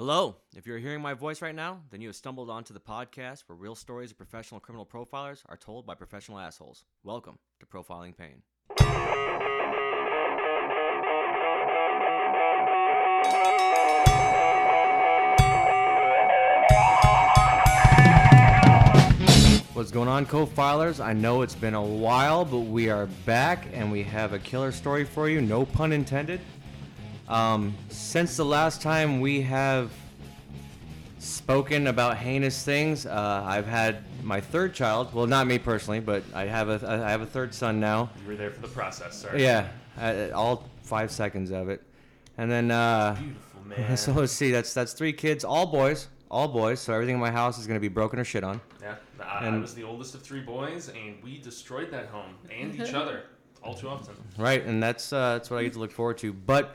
Hello. If you're hearing my voice right now, then you have stumbled onto the podcast where real stories of professional criminal profilers are told by professional assholes. Welcome to Profiling Pain. What's going on, co-filers? I know it's been a while, but we are back and we have a killer story for you. No pun intended. Um, since the last time we have spoken about heinous things, uh, I've had my third child. Well, not me personally, but I have a I have a third son now. You were there for the process, sir. Yeah, uh, all five seconds of it, and then uh, Beautiful man. so let's see. That's that's three kids, all boys, all boys. So everything in my house is gonna be broken or shit on. yeah, I, I was the oldest of three boys, and we destroyed that home and each other all too often. Right, and that's uh, that's what I get to look forward to. But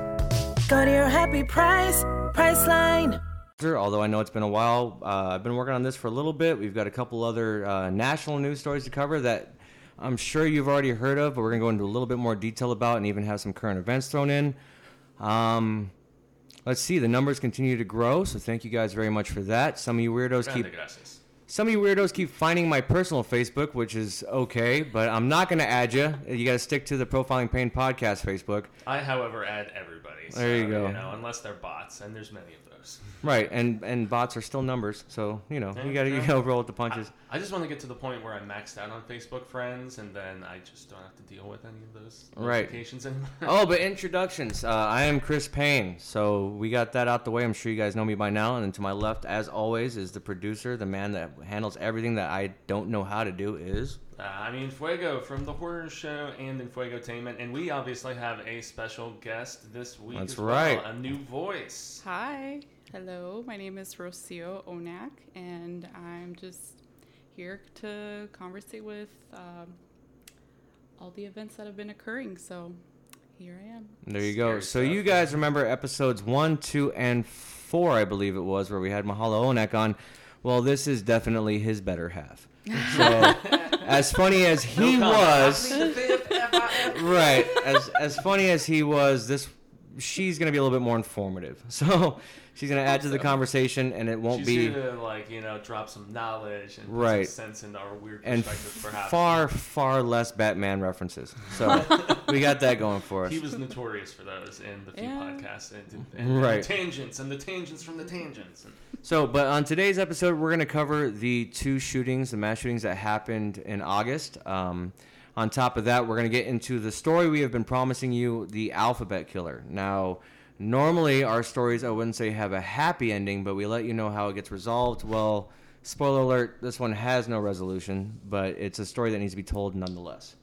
Go to your happy price, Priceline. Although I know it's been a while, uh, I've been working on this for a little bit. We've got a couple other uh, national news stories to cover that I'm sure you've already heard of, but we're gonna go into a little bit more detail about, and even have some current events thrown in. Um, let's see, the numbers continue to grow, so thank you guys very much for that. Some of you weirdos keep gracias. Some of you weirdos keep finding my personal Facebook, which is okay, but I'm not going to add you. You got to stick to the Profiling Pain podcast Facebook. I, however, add everybody. There you go. You know, unless they're bots, and there's many of those. Right, and and bots are still numbers, so you know Yeah, you got to you yeah. got to roll with the punches. I just want to get to the point where I'm maxed out on Facebook friends, and then I just don't have to deal with any of those Right. notifications anymore. oh, but introductions. Uh, I am Chris Payne, so we got that out the way. I'm sure you guys know me by now. And then to my left, as always, is the producer, the man that handles everything that I don't know how to do. Is Uh, I mean, Fuego from the horror show and in Fuegotainment, and we obviously have a special guest this week. That's as well, right. A new voice. Hi, hello. My name is Rocio Onak, and I'm just here to conversate with um, all the events that have been occurring. So here I am. there you go. Scary So stuff. you guys remember episodes one, two, and four, I believe it was, where we had Mahalo Onek on. Well, this is definitely his better half. So, as funny as he No was, right? As as funny as he was, this she's gonna be a little bit more informative. So she's gonna add to the conversation, and it won't She's be here to like you know drop some knowledge and put Right. some sense into our weird and perspectives, perhaps. far far less Batman references. So we got that going for us. He was notorious for those in the few Yeah. podcasts and, and, Right. and tangents and the tangents from the tangents. And So, but on today's episode, we're going to cover the two shootings, the mass shootings that happened in August. Um, on top of that, we're going to get into the story we have been promising you the alphabet killer. Now, normally our stories, I wouldn't say have a happy ending, but we let you know how it gets resolved. Well, spoiler alert, this one has no resolution, but it's a story that needs to be told nonetheless.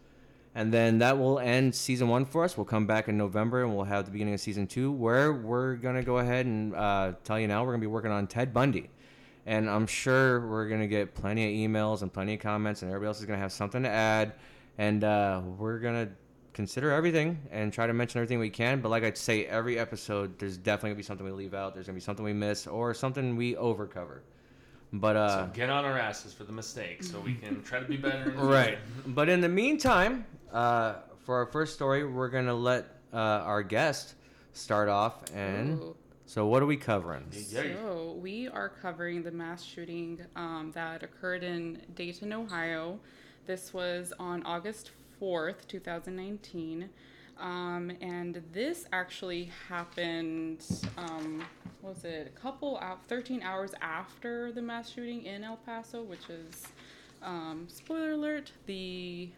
And then that will end season one for us. We'll come back in November and we'll have the beginning of season two, where we're going to go ahead and uh, tell you now we're going to be working on Ted Bundy. And I'm sure we're going to get plenty of emails and plenty of comments, and everybody else is going to have something to add. And uh, we're going to consider everything and try to mention everything we can. But like I say, every episode, there's definitely going to be something we leave out, there's going to be something we miss, or something we overcover. But uh, so get on our asses for the mistakes so we can try to be better. Right. But in the meantime, uh, for our first story, we're gonna let uh, our guest start off. And Ooh. so, what are we covering? So we are covering the mass shooting um, that occurred in Dayton, Ohio. This was on August 4th, 2019. Um, and this actually happened, um, was it, a couple out, 13 hours after the mass shooting in El Paso, which is, um, spoiler alert, the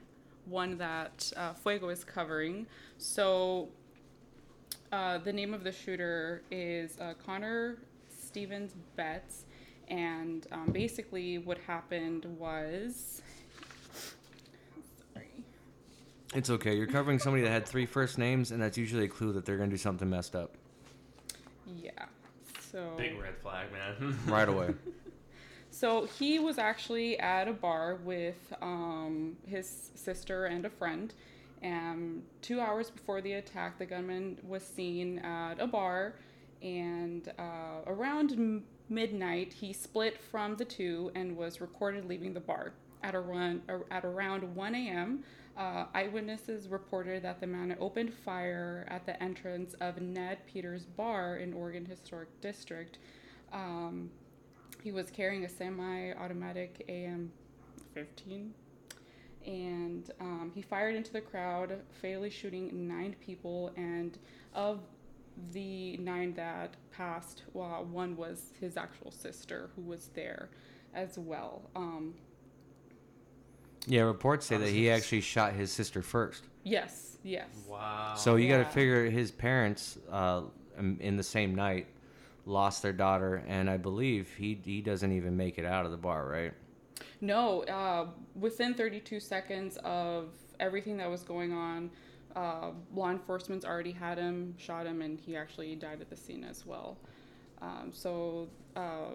one that uh, Fuego is covering. So uh, the name of the shooter is uh, Connor Stevens Betts, and um, basically what happened was. Sorry. It's okay. You're covering somebody that had three first names, and that's usually a clue that they're gonna do something messed up. Yeah. So Big red flag, man. right away. So he was actually at a bar with um, his sister and a friend. And two hours before the attack, the gunman was seen at a bar. And uh, around m- midnight, he split from the two and was recorded leaving the bar. At, around, at around 1 a.m., uh, eyewitnesses reported that the man opened fire at the entrance of Ned Peppers Bar in Oregon Historic District. Um, he was carrying a semi-automatic AM-15, and um, he fired into the crowd, fatally shooting nine people. And of the nine that passed, well, one was his actual sister who was there as well. Um, Yeah, reports say that he Obviously- actually shot his sister first. yes, yes. wow. So you got Yeah. to figure his parents, uh, in in the same night, lost their daughter, and I believe he he doesn't even make it out of the bar, right? No, uh, within 32 seconds of everything that was going on, uh, law enforcement's already had him, shot him, and he actually died at the scene as well. Um, so, uh,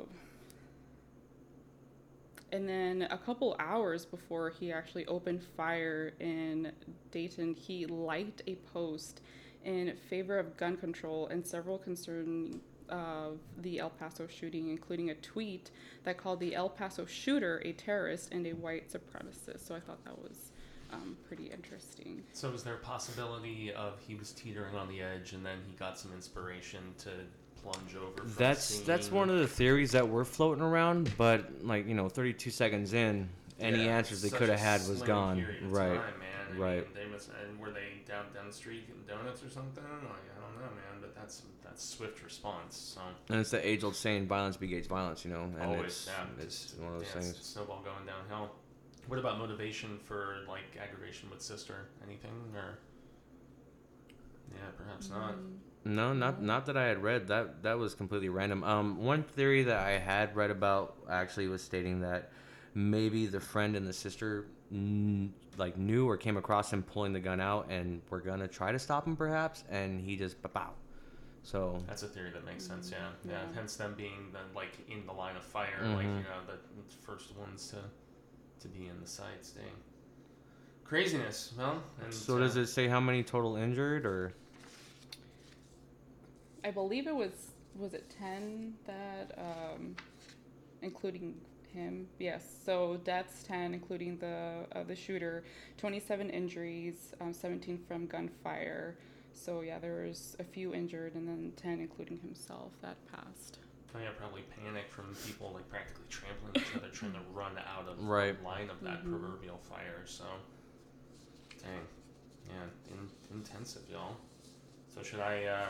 and then a couple hours before he actually opened fire in Dayton, he liked a post in favor of gun control and several concerning of the El Paso shooting, including a tweet that called the El Paso shooter a terrorist and a white supremacist. So I thought that was um, pretty interesting. So is there a possibility of he was teetering on the edge and then he got some inspiration to plunge over? From That's that's one of the theories that we're floating around, but like you know, 32 seconds in, any answers they could have had was gone. Right. Time, man. I right. Mean, they must, and were they down down the street getting donuts or something? Like I don't know, man. But that's that's swift response. So And it's the age-old saying, "Violence begets violence," you know, and always, it's yeah, it's just- one of those yeah, it's things. Snowball going downhill. What about motivation for like aggravation with sister? Anything or? Yeah, perhaps not. Mm. No, not not that I had read. That that was completely random. Um, one theory that I had read about actually was stating that maybe the friend and the sister like knew or came across him pulling the gun out and were gonna try to stop him perhaps, and he just pow. So That's a theory that makes sense. Yeah, yeah. Yeah. Hence them being the like in the line of fire, like Mhm. you know the first ones to to be in the sights. Dang. Craziness. Well, and so uh, does it say how many total injured or? I believe it was was it ten that um, including him. Yes. So deaths ten, including the uh, the shooter. Twenty seven injuries, um, seventeen from gunfire. So yeah, there was a few injured, and then ten including himself that passed. Oh yeah, probably panic from people like practically trampling each other, trying to run out of Right. the line of that Mhm. proverbial fire. So, dang, yeah, in, intensive, y'all. So should I uh,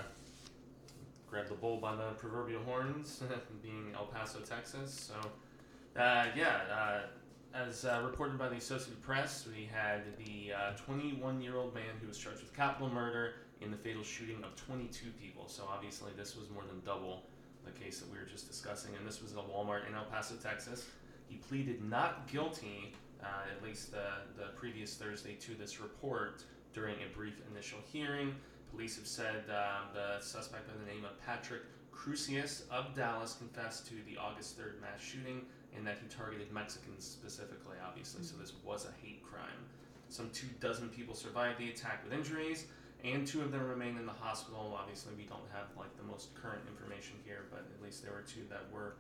grab the bull by the proverbial horns, being El Paso, Texas? So, uh, yeah, uh, as uh, reported by the Associated Press, we had the 21-year-old man who was charged with capital murder in the fatal shooting of 22 people. So obviously, this was more than double the case that we were just discussing, and this was at a Walmart in El Paso, Texas. He pleaded not guilty, uh, at least the, the previous Thursday, to this report during a brief initial hearing. Police have said uh, the suspect by the name of Patrick Crusius of Dallas confessed to the August 3rd mass shooting and that he targeted Mexicans specifically, obviously, so this was a hate crime. Some two dozen people survived the attack with injuries, and two of them remain in the hospital. Obviously, we don't have like the most current information here, but at least there were two that were,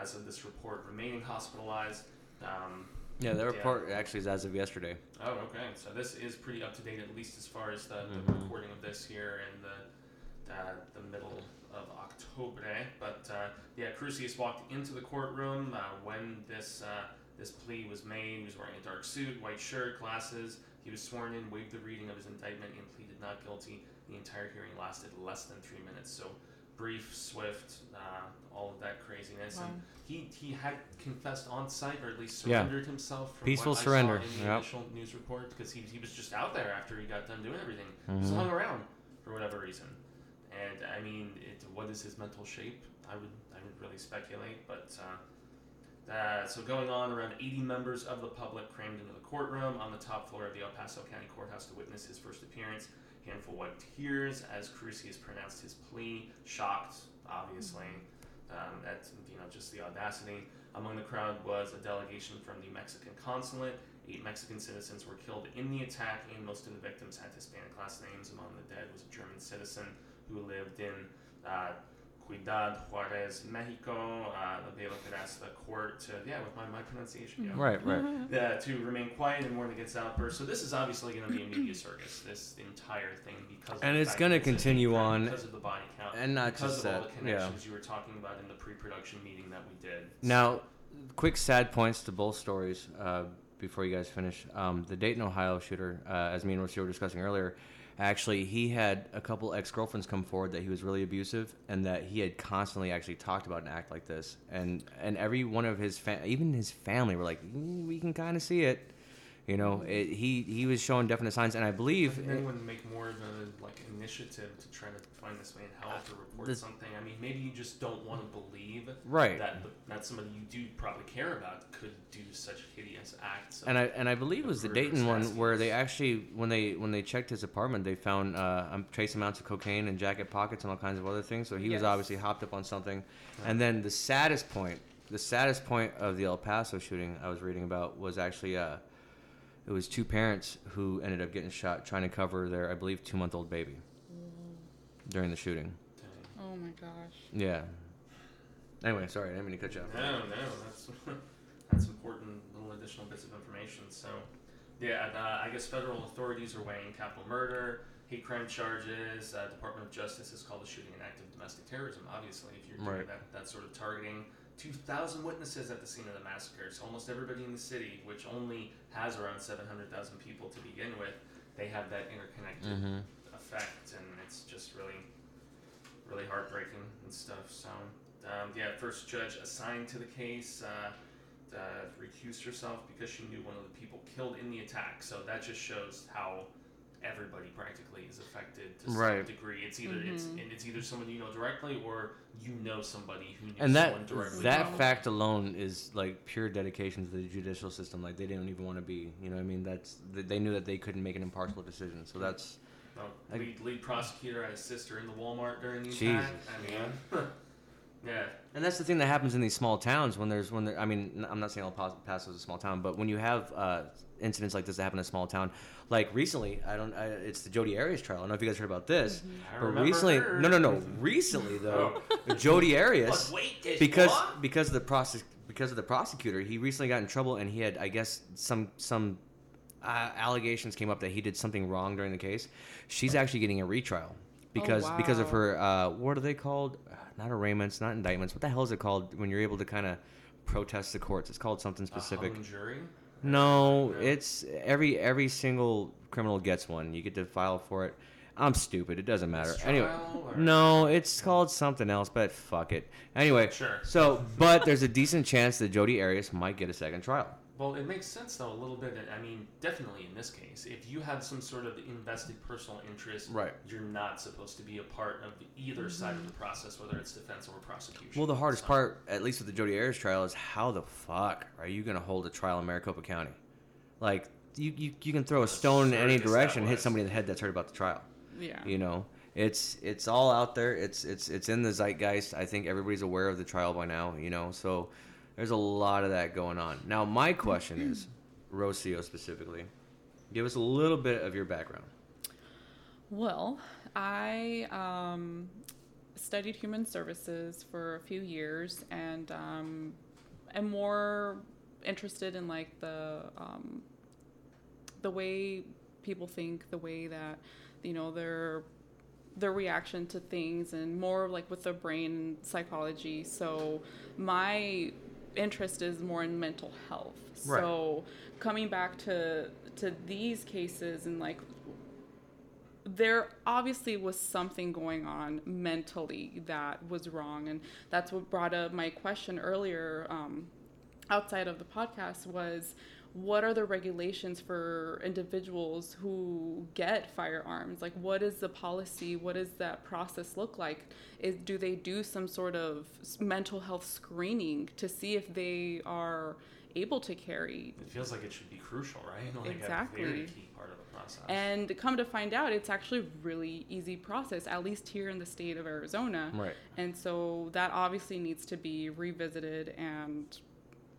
as of this report, remaining hospitalized. Um, Yeah, the report actually is as of yesterday. oh, okay. So this is pretty up to date, at least as far as the, the Mhm. recording of this here in the uh, the middle of October. But uh, yeah, Crusius walked into the courtroom uh, when this uh, this plea was made. He was wearing a dark suit, white shirt, glasses. He was sworn in, waived the reading of his indictment, and pleaded not guilty. The entire hearing lasted less than three minutes. So brief, swift, uh, all of that craziness. And he, he had confessed on site, or at least Yeah. surrendered himself. From Peaceful what I surrender, Saw in the yep. initial news report, because he, he was just out there after he got done doing everything. He Mm-hmm. just hung around for whatever reason. And I mean, it, what is his mental shape? I would I would really speculate, but. Uh, uh, so going on, around 80 members of the public crammed into the courtroom on the top floor of the El Paso County Courthouse to witness his first appearance. Handful wiped tears as Crusius pronounced his plea, shocked, obviously. Um, that's you know just the audacity. Among the crowd was a delegation from the Mexican consulate. Eight Mexican citizens were killed in the attack, and most of the victims had Hispanic last names. Among the dead was a German citizen who lived in uh, Ciudad Juarez, Mexico. Uh, the bailiff had asked the court to, yeah, with my, my pronunciation, yeah, Right, right. uh, to remain quiet and warn against outbursts. So this is obviously going to be a media circus, this entire thing, because And the it's gonna that it's a hate continue on. because of the body count, And not because just of all that, the yeah. connections you were talking about in the pre-production meeting that we did. Now, quick sad points to both stories uh, before you guys finish. Um, the Dayton, Ohio shooter, uh, as me and Rocio were discussing earlier, actually he had a couple ex girlfriends come forward that he was really abusive and that he had constantly actually talked about an act like this. And and every one of his fa- even his family were like, "Mm, we can kind of see it. You know, it, he he was showing definite signs, and I believe Did anyone make more of a like initiative to try to find this man help or report The- something? I mean, maybe you just don't want to believe Right. that that somebody you do probably care about could do such hideous acts. of- and I and I believe it was the Dayton one where they actually when they when they checked his apartment they found uh, um, trace amounts of cocaine and jacket pockets and all kinds of other things. So he was obviously hopped up on something. And then the saddest point, the saddest point of the El Paso shooting I was reading about was actually uh, it was two parents who ended up getting shot trying to cover their I believe two month old baby during the shooting. Dang. Oh my gosh. Yeah. Anyway, sorry, I didn't mean to cut you off. No, no, that's that's important little additional bits of information. So, yeah, uh, I guess federal authorities are weighing capital murder, hate crime charges. Uh, Department of Justice has called the shooting an act of domestic terrorism. Obviously, if you're doing Right. that, that sort of targeting. 2,000 witnesses at the scene of the massacres. Almost everybody in the city, which only has around 700,000 people to begin with, they have that interconnected Mhm. effect, and it's just really, really heartbreaking and stuff. So, um, yeah, first judge assigned to the case uh, uh, recused herself because she knew one of the people killed in the attack. So that just shows how everybody practically is affected to Right. some degree. It's either it's mm-hmm. and it's either someone you know directly or you know somebody who knew and someone that directly. that who- fact alone is like pure dedication to the judicial system like they didn't even want to be you know what i mean that's they they knew that they couldn't make an impartial decision so that's No, lead, lead prosecutor had a sister in the Walmart during the Jesus. attack. I mean, yeah. and that's the thing that happens in these small towns when there's when there i mean I'm not saying el Pas- paso is a small town but when you have uh, incidents like this that happen in a small town like recently i don't I, it's the jodi arias trial. I don't know if you guys heard about this I but recently her. no no no. Recently though jodi arias But wait, because what? because of the process because of the prosecutor he recently got in trouble and he had i guess some some uh, allegations came up that he did something wrong during the case. She's actually getting a retrial because because of her uh, what are they called not arraignments not indictments what the hell is it called when you're able to kind of protest the courts it's called something A specific jury. no it's every every single criminal gets one you get to file for it i'm stupid it doesn't matter anyway Trial or- no, it's called something else, but fuck it. Anyway, Sure. So, but there's a decent chance that Jodi Arias might get a second trial. Well, it makes sense though a little bit. I mean, definitely in this case, if you have some sort of invested personal interest, Right. you're not supposed to be a part of either mm-hmm. side of the process, whether it's defense or prosecution. Well, the hardest So- part, at least with the Jodi Arias trial, is how the fuck are you going to hold a trial in Maricopa County? Like, you, you, you can throw a stone in any direction, and hit somebody in the head that's heard about the trial. Yeah. You know, it's it's all out there. It's it's it's in the zeitgeist. I think everybody's aware of the trial by now. You know, so there's a lot of that going on. Now, my question is, Rocio specifically, give us a little bit of your background. Well, I um, studied human services for a few years and um, am more interested in like the um, the way people think, the way that you know their their reaction to things, and more like with the brain psychology. So my interest is more in mental health. Right. So coming back to to these cases and like there obviously was something going on mentally that was wrong and that's what brought up my question earlier um, outside of the podcast was what are the regulations for individuals who get firearms like what is the policy what does that process look like is do they do some sort of mental health screening to see if they are able to carry It feels like it should be crucial, right? Like a Exactly. very key part of the process. And come to find out, it's actually a really easy process, at least here in the state of Arizona. Right. And so that obviously needs to be revisited and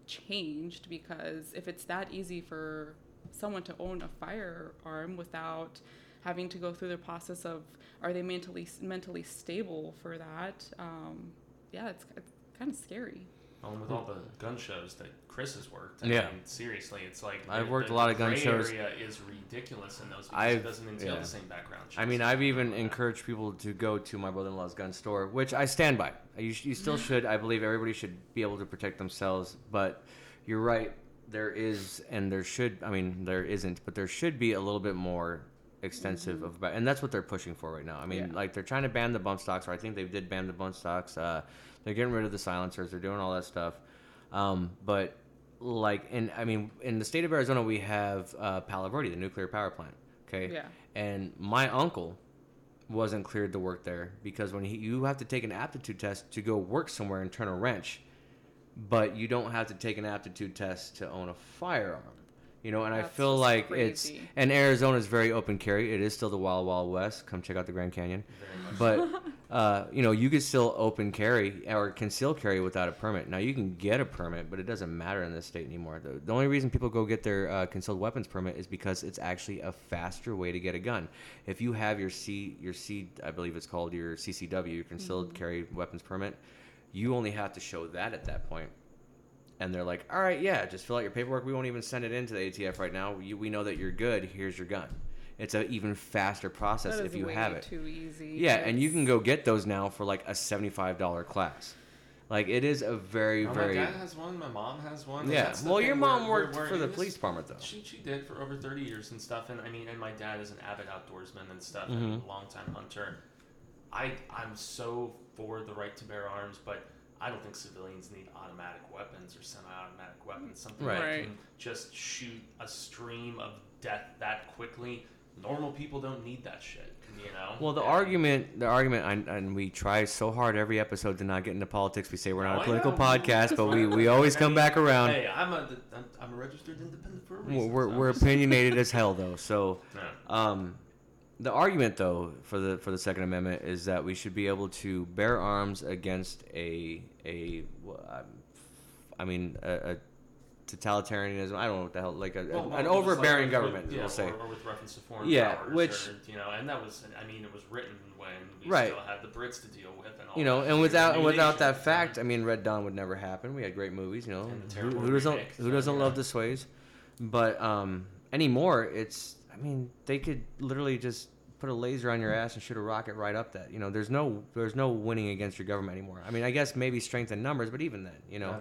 changed because if it's that easy for someone to own a firearm without having to go through the process of are they mentally mentally stable for that, um, yeah, it's, it's kind of scary. Well, with all the gun shows that Chris has worked, I Yeah. mean, seriously, it's like I've the- worked the a lot of gun gray shows. Area is ridiculous in those because it doesn't entail yeah. the same background. I mean. I've even encouraged people to go to my brother-in-law's gun store, which I stand by. You, you still should. I believe everybody should be able to protect themselves. But you're right. There is, and there should. I mean, there isn't, but there should be a little bit more extensive of, ba- and that's what they're pushing for right now. I mean, Yeah. like they're trying to ban the bump stocks, or I think they did ban the bump stocks. Uh, they're getting rid of the silencers. They're doing all that stuff. Um, but like, in I mean, in the state of Arizona, we have uh, Palo Verde, the nuclear power plant. Okay. Yeah. And my uncle wasn't cleared to work there because when he, you have to take an aptitude test to go work somewhere and turn a wrench, but you don't have to take an aptitude test to own a firearm. You know, and I feel just like it's and Arizona is very open carry. It is still the wild wild west. Come check out the Grand Canyon. But uh, you know, you can still open carry or conceal carry without a permit. Now you can get a permit, but it doesn't matter in this state anymore. The, the only reason people go get their uh, concealed weapons permit is because it's actually a faster way to get a gun. If you have your C your C I believe it's called your CCW, your concealed carry weapons permit, you only have to show that at that point and they're like, "All right, yeah, just fill out your paperwork. We won't even send it into the ATF right now. You, we know that you're good. Here's your gun." It's an even faster process That if you way have it. too easy. Yeah, and you can go get those now for like a seventy-five dollar class. Like it is a very, No, very my dad has one. My mom has one. yeah. Well, your mom where- worked where for the police department though. She she did for over thirty years and stuff. And I mean, and my dad is an avid outdoorsman and stuff. I Mm-hmm. mean, longtime hunter. I I'm so for the right to bear arms, but I don't think civilians need automatic weapons or semi-automatic weapons. Something Right. that can just shoot a stream of death that quickly. Normal people don't need that shit. You know. Well, the And- argument, the argument, and, and we try so hard every episode to not get into politics. We say we're not Oh, a political podcast, but we, we always come back around. Hey, I'm a I'm, I'm a registered independent for a We're, we're, so we're opinionated as hell though. So, Yeah. um, the argument though for the for the Second Amendment is that we should be able to bear arms against a a um, I mean a, a totalitarianism. I don't know what the hell like a, Well, an overbearing like government. yeah, we'll say. or, or with reference to foreign Yeah, powers, which- or, you know, and that was, I mean, it was written when we Right. still had the Brits to deal with, and all you know, and without and without that fact, I mean, Red Dawn would never happen. We had great movies, you know. And the Who, who doesn't who doesn't love the Swayze? But um, anymore, it's I mean, they could literally just put a laser on your ass and shoot a rocket right up that. You know, there's no there's no winning against your government anymore. I mean, I guess maybe strength in numbers, but even then, you know.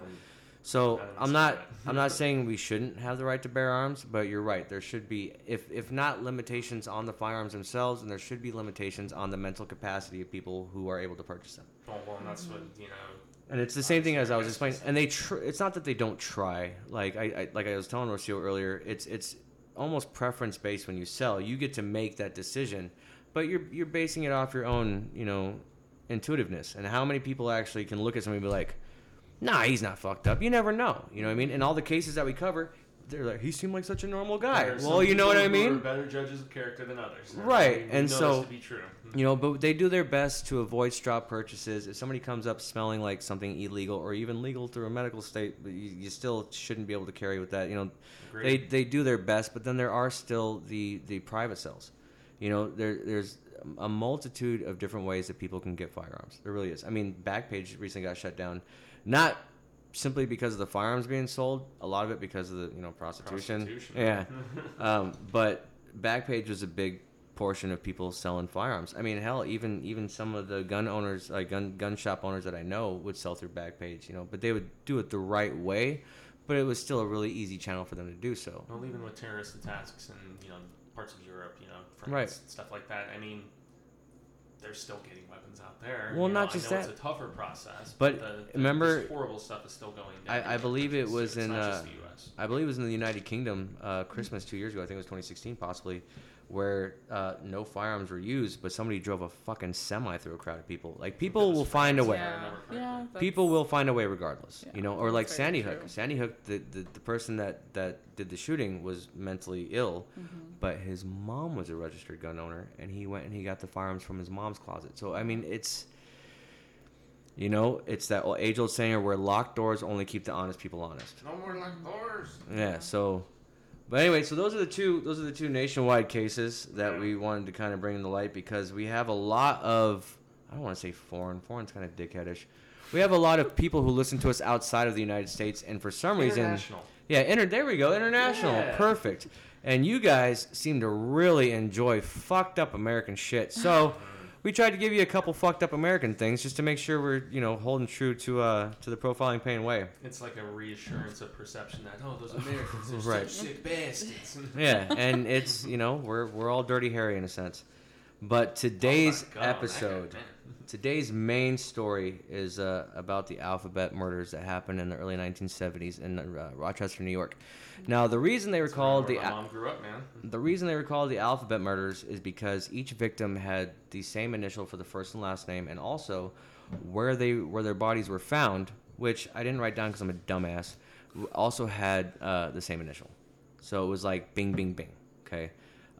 So I'm not. I'm not saying we shouldn't have the right to bear arms, but you're right. There should be if if not limitations on the firearms themselves, and there should be limitations on the mental capacity of people who are able to purchase them. Oh, well, well, and that's what you know. And it's the same thing as I was explaining. And they tr- it's not that they don't try. Like I, I like I was telling Rocio earlier, it's it's almost preference based when you sell. You get to make that decision, but you're you're basing it off your own, you know, intuitiveness and how many people actually can look at somebody and be like, "Nah, he's not fucked up." You never know. You know what I mean? In all the cases that we cover, they're like, "He seemed like such a normal guy." Well, you know what I mean? Better judges of character than others. Right, we and so- this to be true. You know, but they do their best to avoid straw purchases. If somebody comes up smelling like something illegal or even legal through a medical state, you, you still shouldn't be able to carry with that. You know, they, they do their best, but then there are still the, the private sales. You know, there there's a multitude of different ways that people can get firearms. There really is. I mean, Backpage recently got shut down, not simply because of the firearms being sold. A lot of it because of the you know prostitution. Prostitution. Yeah, um, but Backpage was a big portion of people selling firearms. I mean, hell, even even some of the gun owners, like gun gun shop owners that I know, would sell through Backpage. You know, but they would do it the right way. But it was still a really easy channel for them to do so. Well, even with terrorist attacks and you know parts of Europe, you know, France, Right. stuff like that. I mean, they're still getting weapons out there. Well, you not know, just I know that. It's a tougher process, But the, the, remember- this horrible stuff is still going down. I- I believe it was. In, uh, just the U.S. I believe it was in the United Kingdom uh, Christmas two years ago. I think it was 2016 possibly, where uh, no firearms were used, but somebody drove a fucking semi through a crowd of people. Like people will find a way. Yeah, yeah. People will find a way regardless, Yeah, you know. Or like that's very Sandy true. Hook. Sandy Hook, the, the the person that that did the shooting was mentally ill, Mm-hmm. but his mom was a registered gun owner, and he went and he got the firearms from his mom's closet. So I mean, it's you know, it's that age old saying where locked doors only keep the honest people honest. No more locked doors. Yeah. So, but anyway, so those are the two. Those are the two nationwide cases that we wanted to kind of bring to light because we have a lot of. I don't want to say foreign. Foreign's kind of dickheadish. We have a lot of people who listen to us outside of the United States, and for some reason, International. yeah, inter. There we go, international, Yeah. perfect. And you guys seem to really enjoy fucked up American shit. So. We tried to give you a couple fucked up American things just to make sure we're, you know, holding true to uh to the profiling pain way. It's like a reassurance of perception that oh, those Americans are Right. such sick bastards. Yeah, and it's you know we're we're all dirty Harry in a sense, but today's Oh God, episode. Today's main story is uh, about the alphabet murders that happened in the early 1970s in uh, Rochester, New York. Now the reason they were called Where the Al- mom grew up, man. the reason they were called the alphabet murders is because each victim had the same initial for the first and last name, and also where they where their bodies were found, which I didn't write down because I'm a dumbass, also had uh, the same initial. So it was like Bing, Bing, Bing. Okay,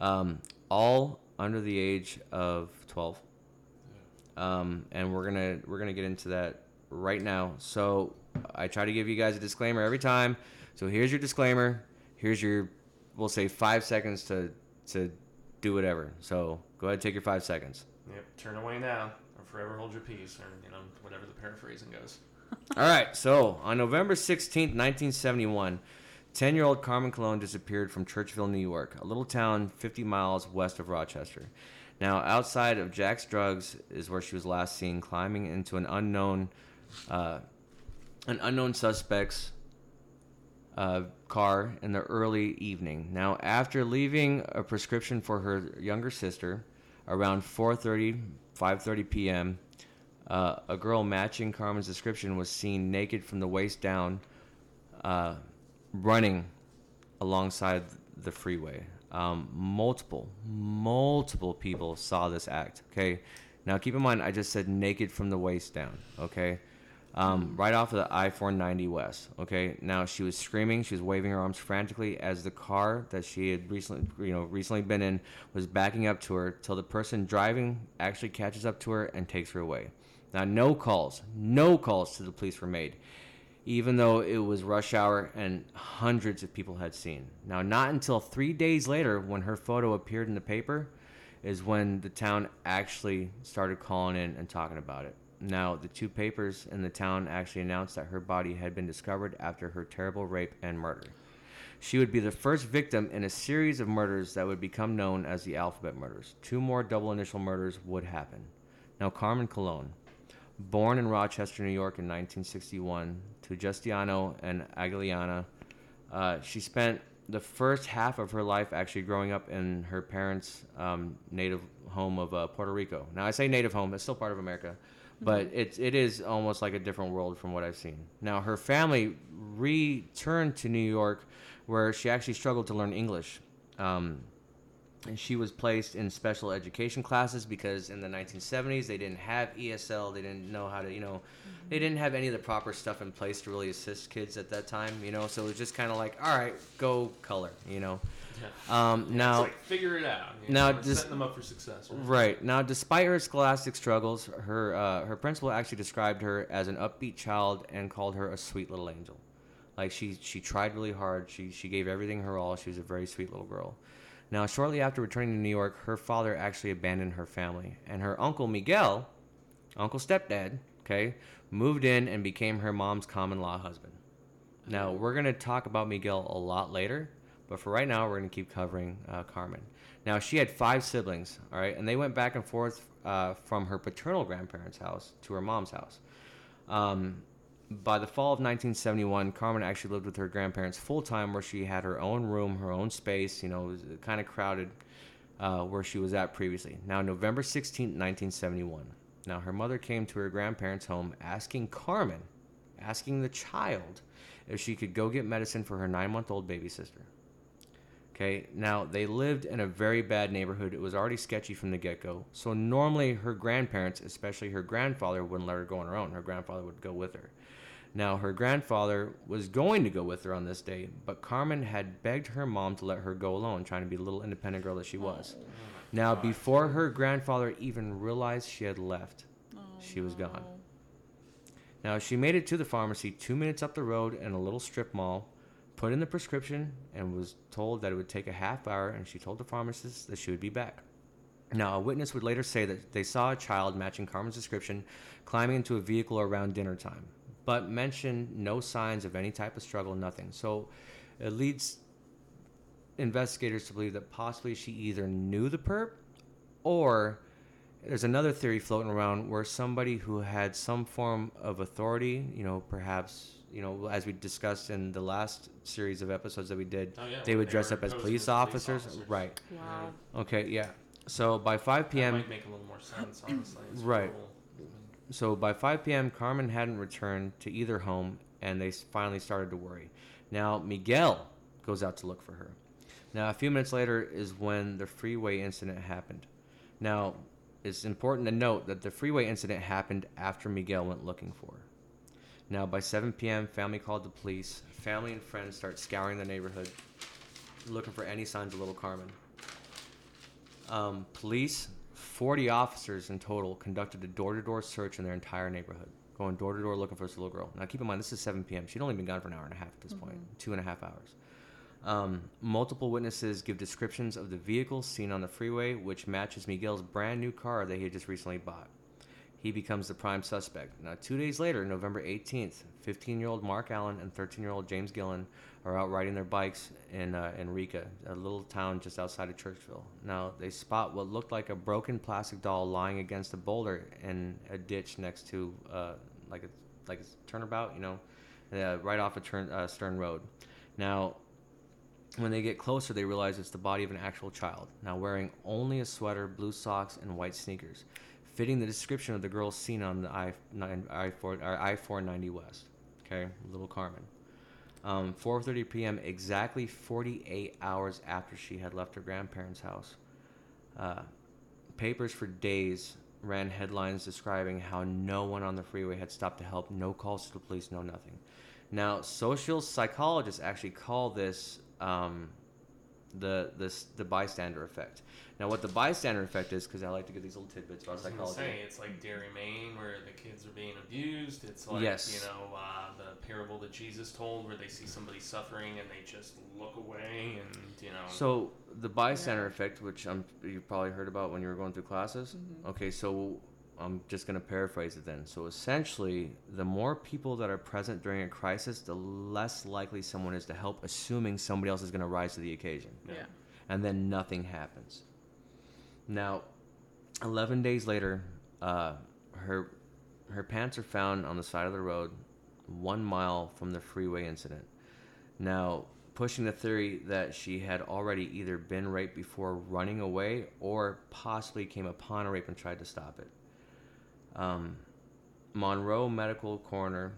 um, all under the age of 12, um, and we're gonna we're gonna get into that right now. So I try to give you guys a disclaimer every time. So here's your disclaimer. Here's your we'll say five seconds to to do whatever. So go ahead, take your five seconds. Yep. Turn away now, or forever hold your peace, or you know whatever the paraphrasing goes. All right. So on November 16th, 1971, 10 year old Carmen Colón disappeared from Churchville, New York, a little town 50 miles west of Rochester. Now, outside of Jack's Drugs is where she was last seen climbing into an unknown, uh, an unknown suspect's uh, car in the early evening. Now, after leaving a prescription for her younger sister around 4:30, 5:30 p.m., uh, a girl matching Carmen's description was seen naked from the waist down, uh, running alongside the freeway. Um, multiple, multiple people saw this act. Okay, now keep in mind I just said naked from the waist down. Okay, um, right off of the I-490 West. Okay, now she was screaming, she was waving her arms frantically as the car that she had recently, you know, recently been in was backing up to her till the person driving actually catches up to her and takes her away. Now, no calls, no calls to the police were made, even though it was rush hour and hundreds of people had seen. Now, not until three days later, when her photo appeared in the paper, is when the town actually started calling in and talking about it. Now, the two papers in the town actually announced that her body had been discovered after her terrible rape and murder. She would be the first victim in a series of murders that would become known as the Alphabet Murders. Two more double initial murders would happen. Now, Carmen Colón, born in Rochester, New York in 1961 to Justiano and Aguiliana, uh, she spent the first half of her life actually growing up in her parents' um, native home of uh, Puerto Rico. Now, I say native home, it's still part of America, but it, it is almost like a different world from what I've seen. Now, her family returned to New York where she actually struggled to learn English. Um, and she was placed in special education classes because in the 1970s they didn't have ESL, they didn't know how to, you know, they didn't have any of the proper stuff in place to really assist kids at that time, you know. So it was just kind of like, all right, go color, you know. Yeah. Um, now, it's like figure it out. You now know, setting them up for success. Right now, despite her scholastic struggles, her uh, her principal actually described her as an upbeat child and called her a sweet little angel. Like she she tried really hard. She she gave everything her all. She was a very sweet little girl. Now, shortly after returning to New York, her father actually abandoned her family, and her uncle Miguel, uncle stepdad, okay, moved in and became her mom's common law husband. Now, we're going to talk about Miguel a lot later, but for right now, we're going to keep covering uh, Carmen. Now, she had five siblings, all right, and they went back and forth uh, from her paternal grandparents' house to her mom's house. Um, by the fall of 1971, Carmen actually lived with her grandparents full time, where she had her own room, her own space. You know, it was kind of crowded uh, where she was at previously. Now, November 16, 1971. Now, her mother came to her grandparents' home asking Carmen, asking the child, if she could go get medicine for her nine month old baby sister. Okay, now they lived in a very bad neighborhood. It was already sketchy from the get go. So normally her grandparents, especially her grandfather, wouldn't let her go on her own. Her grandfather would go with her. Now her grandfather was going to go with her on this day, but Carmen had begged her mom to let her go alone, trying to be the little independent girl that she was. Now before her grandfather even realized she had left, she was gone. Now she made it to the pharmacy two minutes up the road in a little strip mall, put in the prescription, and was told that it would take a half hour. And she told the pharmacist that she would be back. Now a witness would later say that they saw a child matching Carmen's description climbing into a vehicle around dinner time, but mentioned no signs of any type of struggle, nothing. So it leads investigators to believe that possibly she either knew the perp or there's another theory floating around where somebody who had some form of authority, you know, perhaps, you know, as we discussed in the last series of episodes that we did, Oh, yeah, they would they dress up as police as police officers. officers. Right. Wow. Okay, yeah. So by 5 That p.m., might make a little more sense, honestly. It's Right. cool. So by 5 p.m., Carmen hadn't returned to either home, and they finally started to worry. Now Miguel goes out to look for her. Now a few minutes later is when the freeway incident happened. Now it's important to note that the freeway incident happened after Miguel went looking for her. Now by 7 p.m., family called the police. Family and friends start scouring the neighborhood, looking for any signs of little Carmen. Um, police, 40 officers in total, conducted a door to door search in their entire neighborhood, going door to door looking for this little girl. Now, keep in mind, this is 7 p.m. She'd only been gone for an hour and a half at this point, two and a half hours. Um, multiple witnesses give descriptions of the vehicle seen on the freeway, which matches Miguel's brand new car that he had just recently bought. He becomes the prime suspect. Now, two days later, November 18th, 15 year old Mark Allen and 13 year old James Gillen are out riding their bikes in, uh, in Riga, a little town just outside of Churchville. Now, they spot what looked like a broken plastic doll lying against a boulder in a ditch next to, uh, like a like a turnabout, you know, uh, right off a turn, uh, Stern Road. Now, when they get closer, they realize it's the body of an actual child, now wearing only a sweater, blue socks, and white sneakers, fitting the description of the girl seen on the I I four I four ninety West. Okay, little Carmen. Um, 4:30 p.m. exactly 48 hours after she had left her grandparents' house. Uh, papers for days ran headlines describing how no one on the freeway had stopped to help, no calls to the police, no nothing. Now, social psychologists actually call this um, the this the bystander effect. Now, what the bystander effect is, because I like to give these little tidbits I about was psychology. say it's like Dairy Maine, where the kids are being abused. It's like Yes. you know uh, the parable that Jesus told, where they see somebody suffering and they just look away, and you know. So the bystander effect, which I'm, you probably heard about when you were going through classes. Okay, so I'm just going to paraphrase it then. So essentially, the more people that are present during a crisis, the less likely someone is to help, assuming somebody else is going to rise to the occasion, Yeah. and then nothing happens. Now, 11 days later, uh, her her pants are found on the side of the road, one mile from the freeway incident. Now, pushing the theory that she had already either been raped before running away or possibly came upon a rape and tried to stop it. Um, Monroe Medical Coroner,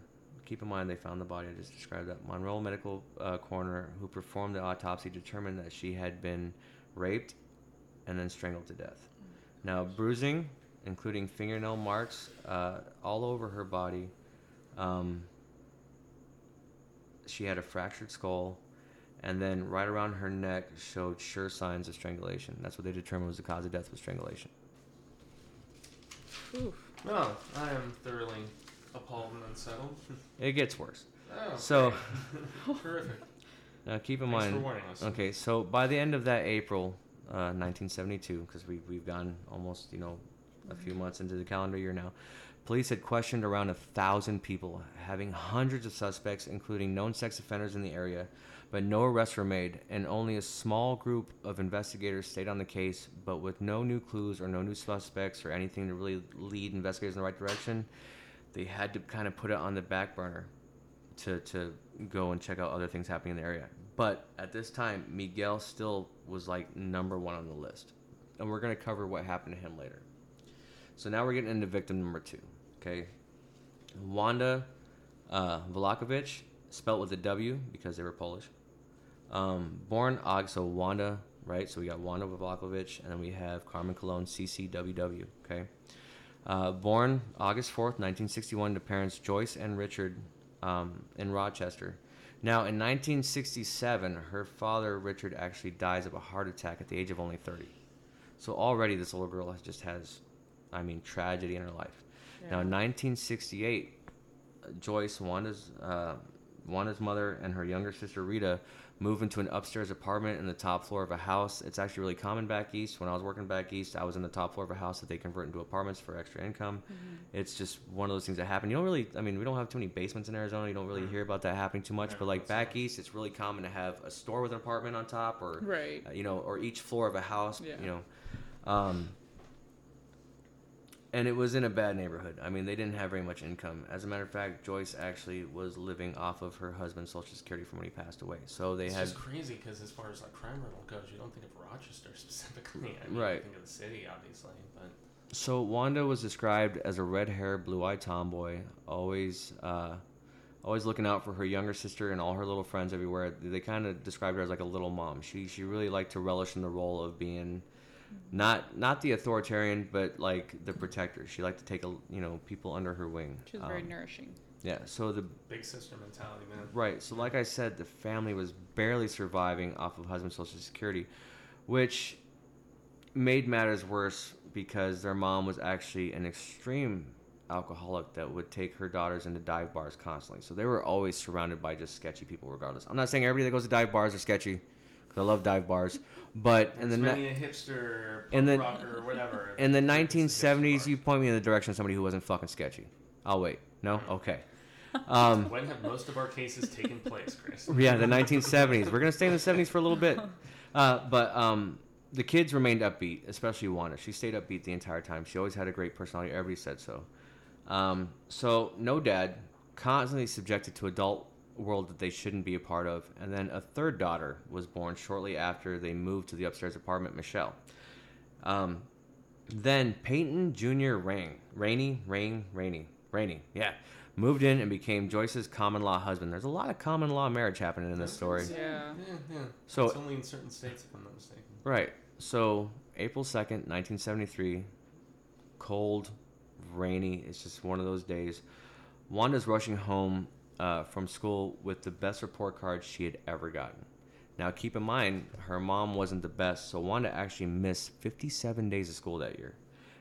keep in mind they found the body, I just described that. Monroe Medical uh, Coroner, who performed the autopsy, determined that she had been raped and then strangled to death. Now, bruising, including fingernail marks uh, all over her body, um, she had a fractured skull, and then right around her neck showed sure signs of strangulation. That's what they determined was the cause of death was strangulation. Oof. No, I am thoroughly appalled and unsettled. It gets worse. Oh, So, terrific. now keep in Thanks for mind. warning us. Okay, so by the end of that April, uh, 1972, because we we've gone almost you know a few months into the calendar year now, police had questioned around a thousand people, having hundreds of suspects, including known sex offenders in the area, but no arrests were made, and only a small group of investigators stayed on the case, but with no new clues or no new suspects or anything to really lead investigators in the right direction. They had to kind of put it on the back burner to, to go and check out other things happening in the area. But at this time, Miguel still was like number one on the list. And we're going to cover what happened to him later. So now we're getting into victim number two. Okay. Wanda uh, Vlakovic, spelt with a W because they were Polish. Um, born August, so Wanda, right? So we got Wanda Wavlakovich, and then we have Carmen Colón, CCWW. Okay. Uh, born August 4th, 1961, to parents Joyce and Richard um, in Rochester. Now, in 1967, her father, Richard, actually dies of a heart attack at the age of only 30. So already this little girl has, just has, I mean, tragedy in her life. Now, in 1968, Joyce, Wanda's, uh, Wanda's mother, and her younger sister Rita move into an upstairs apartment in the top floor of a house. It's actually really common back east. When I was working back east, I was in the top floor of a house that they convert into apartments for extra income. It's just one of those things that happen. You don't really, I mean, we don't have too many basements in Arizona. You don't really hear about that happening too much. Yeah, but like back nice. east, it's really common to have a store with an apartment on top, or Right. uh, you know, or each floor of a house. Yeah. You know. Um, and it was in a bad neighborhood. I mean, they didn't have very much income. As a matter of fact, Joyce actually was living off of her husband's social security from when he passed away. So they It's had just crazy because as far as like crime level goes, you don't think of Rochester specifically. I mean, Right. You think of the city, obviously, but So Wanda was described as a red-haired, blue-eyed tomboy, always, uh, always looking out for her younger sister and all her little friends everywhere. They kind of described her as like a little mom. She she really liked to relish in the role of being not not the authoritarian, but like the protector. She liked to take a you know people under her wing. She was very Um, nourishing. yeah. So the big sister mentality, man. Right. So, like I said, the family was barely surviving off of husband's social security, which made matters worse because their mom was actually an extreme alcoholic that would take her daughters into dive bars constantly. So they were always surrounded by just sketchy people, regardless. I'm not saying everybody that goes to dive bars are sketchy, because I love dive bars, but in In the the ni- many a hipster, in punk the- rocker, or whatever. in the it's 1970s, bar. you point me in the direction of somebody who wasn't fucking sketchy. I'll wait. No, okay. Um, When have most of our cases taken place, Chris? Yeah, the 1970s. We're gonna stay in the 70s for a little bit, uh, but um, the kids remained upbeat, especially Wanda. She stayed upbeat the entire time. She always had a great personality. Everybody said so. Um, so no dad, constantly subjected to adult world that they shouldn't be a part of, and then a third daughter was born shortly after they moved to the upstairs apartment, Michelle. Um, then Peyton Jr. Rain, Rainey, Rain, Rainey, Rainey, yeah, moved in and became Joyce's common law husband. There's a lot of common law marriage happening in this story. Yeah. Yeah, yeah. So- it's only in certain states, if I'm not mistaken. Right. So April second, nineteen seventy three, cold, rainy. It's just one of those days. Wanda's rushing home uh, from school with the best report card she had ever gotten. Now, keep in mind, her mom wasn't the best, so Wanda actually missed 57 days of school that year.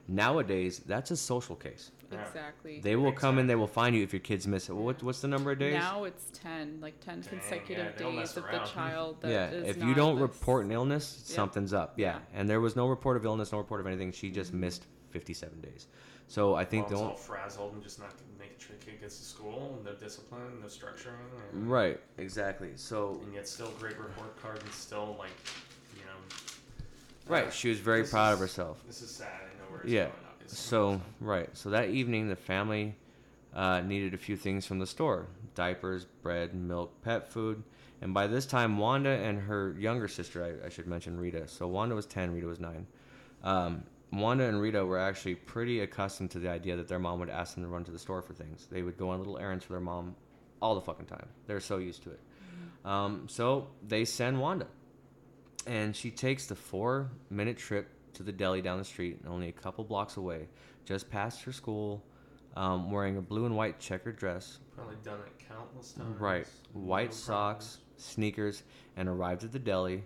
Nowadays, that's a social case. Exactly. They will come and they will find you if your kids miss it. What, what's the number of days? Now it's 10, like 10 Dang, consecutive yeah, they don't mess days of the child that yeah, is if you not don't this- report an illness, Yeah. something's up. Yeah. Yeah. and there was no report of illness, no report of anything. She just missed 57 days. So I think Mom's the all frazzled and just not making sure the kid gets to school, and no discipline, no structuring, and, right, exactly. So and yet still great report card and still like, you know. right, uh, she was very proud of herself. This is sad. I know where it's Yeah. going. So right, so that evening the family uh, needed a few things from the store: diapers, bread, milk, pet food. And by this time, Wanda and her younger sister, I, I should mention Rita. So Wanda was ten, Rita was nine. Um, Wanda and Rita were actually pretty accustomed to the idea that their mom would ask them to run to the store for things. They would go on little errands for their mom all the fucking time. They're so used to it. Um, so they send Wanda, and she takes the four-minute trip to the deli down the street, only a couple blocks away, just past her school, um, wearing a blue and white checkered dress, Probably done it countless times. right, white No socks, sneakers, and arrived at the deli,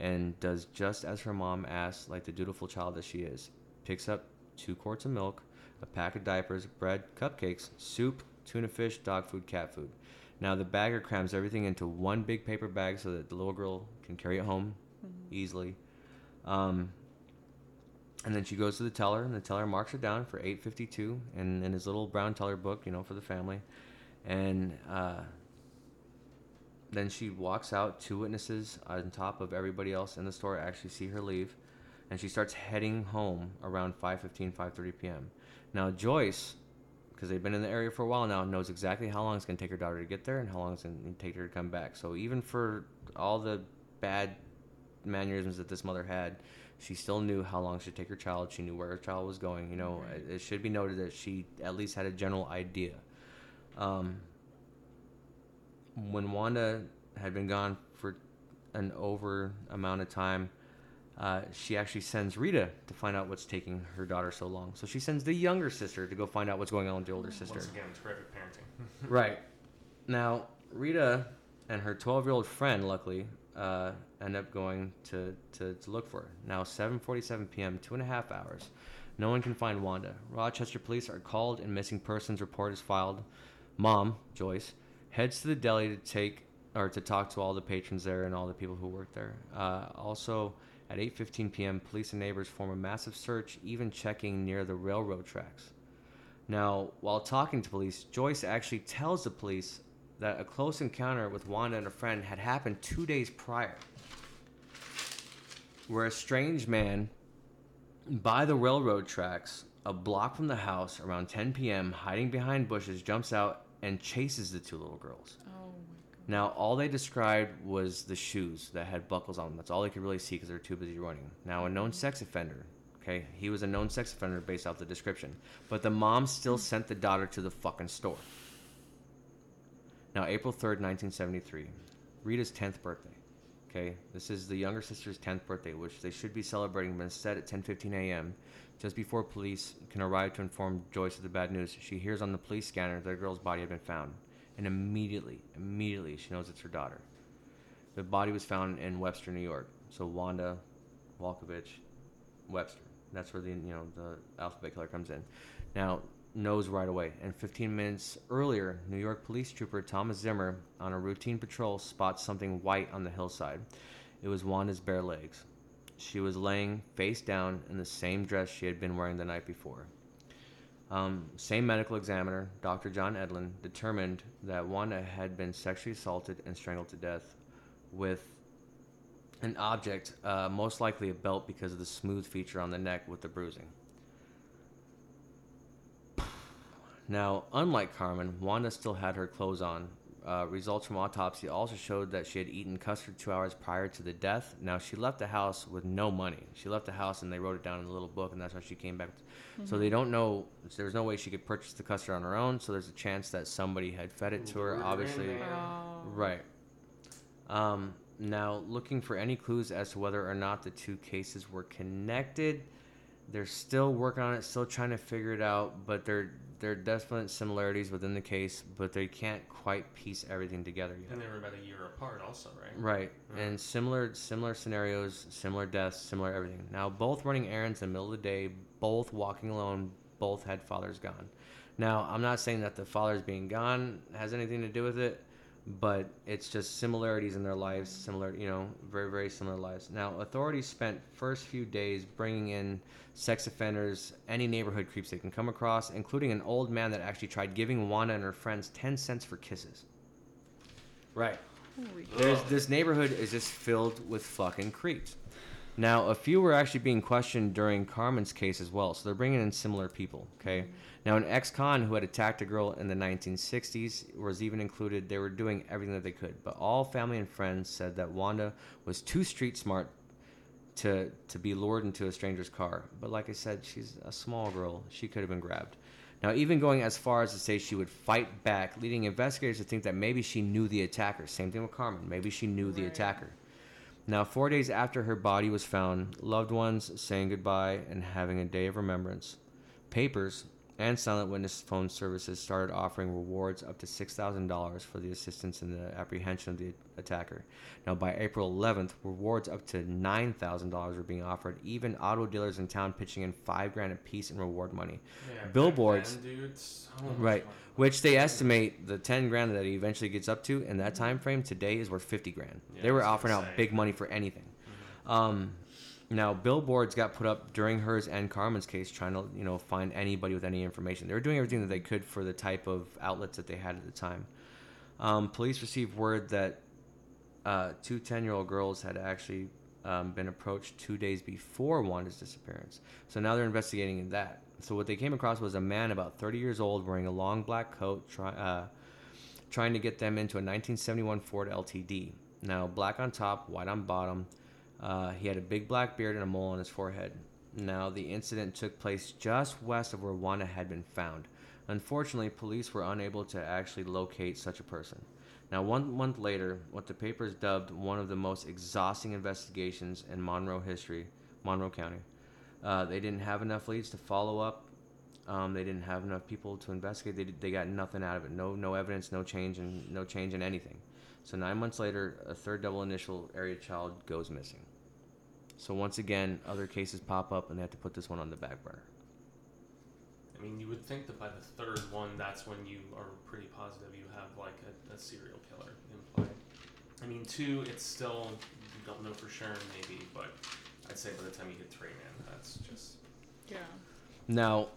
and does just as her mom asked, like the dutiful child that she is. Picks up two quarts of milk, a pack of diapers, bread, cupcakes, soup, tuna fish, dog food, cat food. Now the bagger crams everything into one big paper bag so that the little girl can carry it home easily. Um, and then she goes to the teller, and the teller marks her down for eight fifty two, and in his little brown teller book, you know, for the family. And uh, then she walks out. Two witnesses on top of everybody else in the store actually see her leave, and she starts heading home around 5:15, 5:30 p.m. Now Joyce, because they've been in the area for a while now, knows exactly how long it's going to take her daughter to get there and how long it's going to take her to come back. So even for all the bad mannerisms that this mother had, she still knew how long it should take her child. She knew where her child was going. You know, it, it should be noted that she at least had a general idea. Um, when Wanda had been gone for an over amount of time, uh, she actually sends Rita to find out what's taking her daughter so long. So she sends the younger sister to go find out what's going on with the older sister. Once again, terrific parenting. Right. Now, Rita and her 12 year old friend, luckily, uh, end up going to, to, to look for her. Now, 7.47 p.m., two and a half hours. No one can find Wanda. Rochester police are called and missing persons report is filed. Mom, Joyce, heads to the deli to take or to talk to all the patrons there and all the people who work there. Uh, also, at 8:15 p.m., police and neighbors form a massive search, even checking near the railroad tracks. Now, while talking to police, Joyce actually tells the police that a close encounter with Wanda and a friend had happened two days prior, where a strange man by the railroad tracks, a block from the house, around 10 p.m., hiding behind bushes, jumps out and chases the two little girls. Oh my god. Now, all they described was the shoes that had buckles on them. That's all they could really see because they were too busy running. Now, a known sex offender, okay, he was a known sex offender based off the description. But the mom still mm. sent the daughter to the fucking store. Now, April 3rd, 1973, Rita's 10th birthday. Okay, this is the younger sister's 10th birthday, which they should be celebrating, but instead at 10:15 a.m., just before police can arrive to inform Joyce of the bad news, she hears on the police scanner that the girl's body had been found, and immediately, immediately, she knows it's her daughter. The body was found in Webster, New York. So Wanda Walkowicz, Webster. That's where the you know the alphabet killer comes in. Now knows right away. And 15 minutes earlier, New York police trooper Thomas Zimmer, on a routine patrol, spots something white on the hillside. It was Wanda's bare legs. She was laying face down in the same dress she had been wearing the night before. Um, same medical examiner, Dr. John Edland, determined that Wanda had been sexually assaulted and strangled to death with an object, uh, most likely a belt because of the smooth feature on the neck with the bruising. Now, unlike Carmen, Wanda still had her clothes on. Uh, results from autopsy also showed that she had eaten custard two hours prior to the death. Now, she left the house with no money. She left the house and they wrote it down in a little book, and that's how she came back. So they don't know. There's no way she could purchase the custard on her own. So there's a chance that somebody had fed it to her. Lured her in Obviously. Oh. Right. Um, now, looking for any clues as to whether or not the two cases were connected. They're still working on it, still trying to figure it out, but there there are definite similarities within the case, but they can't quite piece everything together yet. And they were about a year apart, also, right? Right, and similar similar scenarios, similar deaths, similar everything. Now, both running errands in the middle of the day, both walking alone, both had fathers gone. Now, I'm not saying that the fathers being gone has anything to do with it, but it's just similarities in their lives, similar, you know, very very similar lives. Now, authorities spent first few days bringing in sex offenders, any neighborhood creeps they can come across, including an old man that actually tried giving Wanda and her friends 10 cents for kisses. Right. There's this neighborhood is just filled with fucking creeps. Now, a few were actually being questioned during Carmen's case as well, so they're bringing in similar people. Okay. Now, an ex-con who had attacked a girl in the 1960s was even included. They were doing everything that they could, but all family and friends said that Wanda was too street smart to to be lured into a stranger's car. But like I said, she's a small girl. She could have been grabbed. Now, even going as far as to say she would fight back, leading investigators to think that maybe she knew the attacker. Same thing with Carmen. Maybe she knew the attacker. Now, four days after her body was found, loved ones saying goodbye and having a day of remembrance. Papers and silent witness phone services started offering rewards up to $6,000 for the assistance in the apprehension of the attacker. Now, by April 11th, rewards up to $9,000 were being offered, even auto dealers in town pitching in five grand apiece in reward money. Yeah, Billboards. then, dude, so Right. money. Which they estimate the 10 grand that he eventually gets up to in that time frame today is worth 50 grand. Yeah, they were offering out big money for anything. Um, now, billboards got put up during hers and Carmen's case, trying to you know find anybody with any information. They were doing everything that they could for the type of outlets that they had at the time. Um, police received word that uh, two 10 year old girls had actually um, been approached two days before Wanda's disappearance. So now they're investigating that. So what they came across was a man about 30 years old wearing a long black coat, try, uh, trying to get them into a 1971 Ford LTD. Now, black on top, white on bottom. Uh, he had a big black beard and a mole on his forehead. Now, the incident took place just west of where Wanda had been found. Unfortunately, police were unable to actually locate such a person. Now, one month later, what the papers dubbed one of the most exhausting investigations in Monroe history, Monroe County, uh, they didn't have enough leads to follow up. Um, they didn't have enough people to investigate. They, they got nothing out of it. No, no evidence, no change, and no change in anything. So nine months later, a third double initial area child goes missing. So once again, other cases pop up, and they have to put this one on the back burner. I mean, you would think that by the third one, that's when you are pretty positive you have like a, a serial killer in play. I mean, two, it's still you don't know for sure, maybe, but I'd say by the time you hit three, man, that's just Yeah. Now,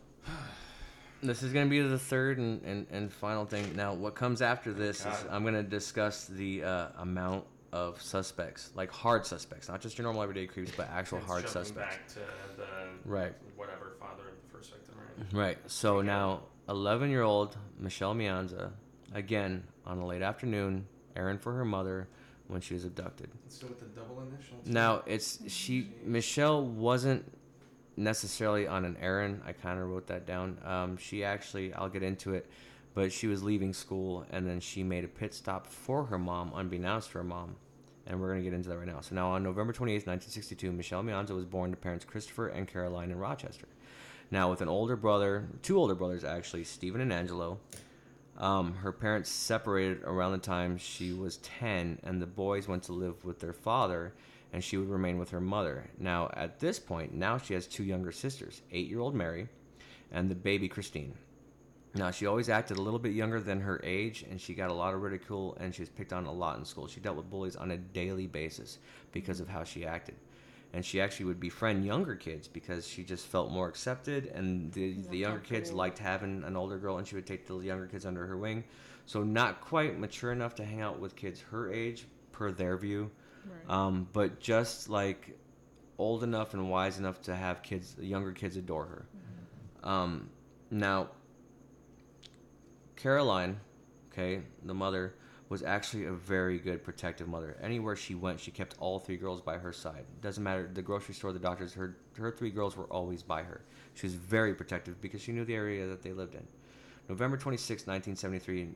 this is going to be the third and, and, and final thing. Now, what comes after this is I'm going to discuss the uh, amount of suspects, like hard suspects, not just your normal everyday creeps, but actual it's hard jumping suspects. back to the Right. whatever father of the first victim, right? Right. So now, 11 year old Michelle Maenza, again, on a late afternoon, errand for her mother when she was abducted. With the double initial. too. Now, it's she, Michelle wasn't necessarily on an errand. I kind of wrote that down. Um, she actually, I'll get into it, but she was leaving school and then she made a pit stop for her mom, unbeknownst to her mom. And we're going to get into that right now. So, now on November 28th, 1962, Michelle Maenza was born to parents Christopher and Caroline in Rochester. Now, with an older brother, two older brothers actually, Stephen and Angelo. Um, her parents separated around the time she was 10, and the boys went to live with their father, and she would remain with her mother. Now, at this point, now she has two younger sisters eight year old Mary and the baby Christine. Now, she always acted a little bit younger than her age, and she got a lot of ridicule, and she was picked on a lot in school. She dealt with bullies on a daily basis because of how she acted. And she actually would befriend younger kids because she just felt more accepted, and the, the younger kids liked having an older girl, and she would take the younger kids under her wing. So, not quite mature enough to hang out with kids her age, per their view, Right. um, but just like old enough and wise enough to have kids, younger kids adore her. Um, now, Caroline, okay, the mother, was actually a very good protective mother. Anywhere she went, she kept all three girls by her side. Doesn't matter the grocery store, the doctors, her her three girls were always by her. She was very protective because she knew the area that they lived in. November 26, 1973,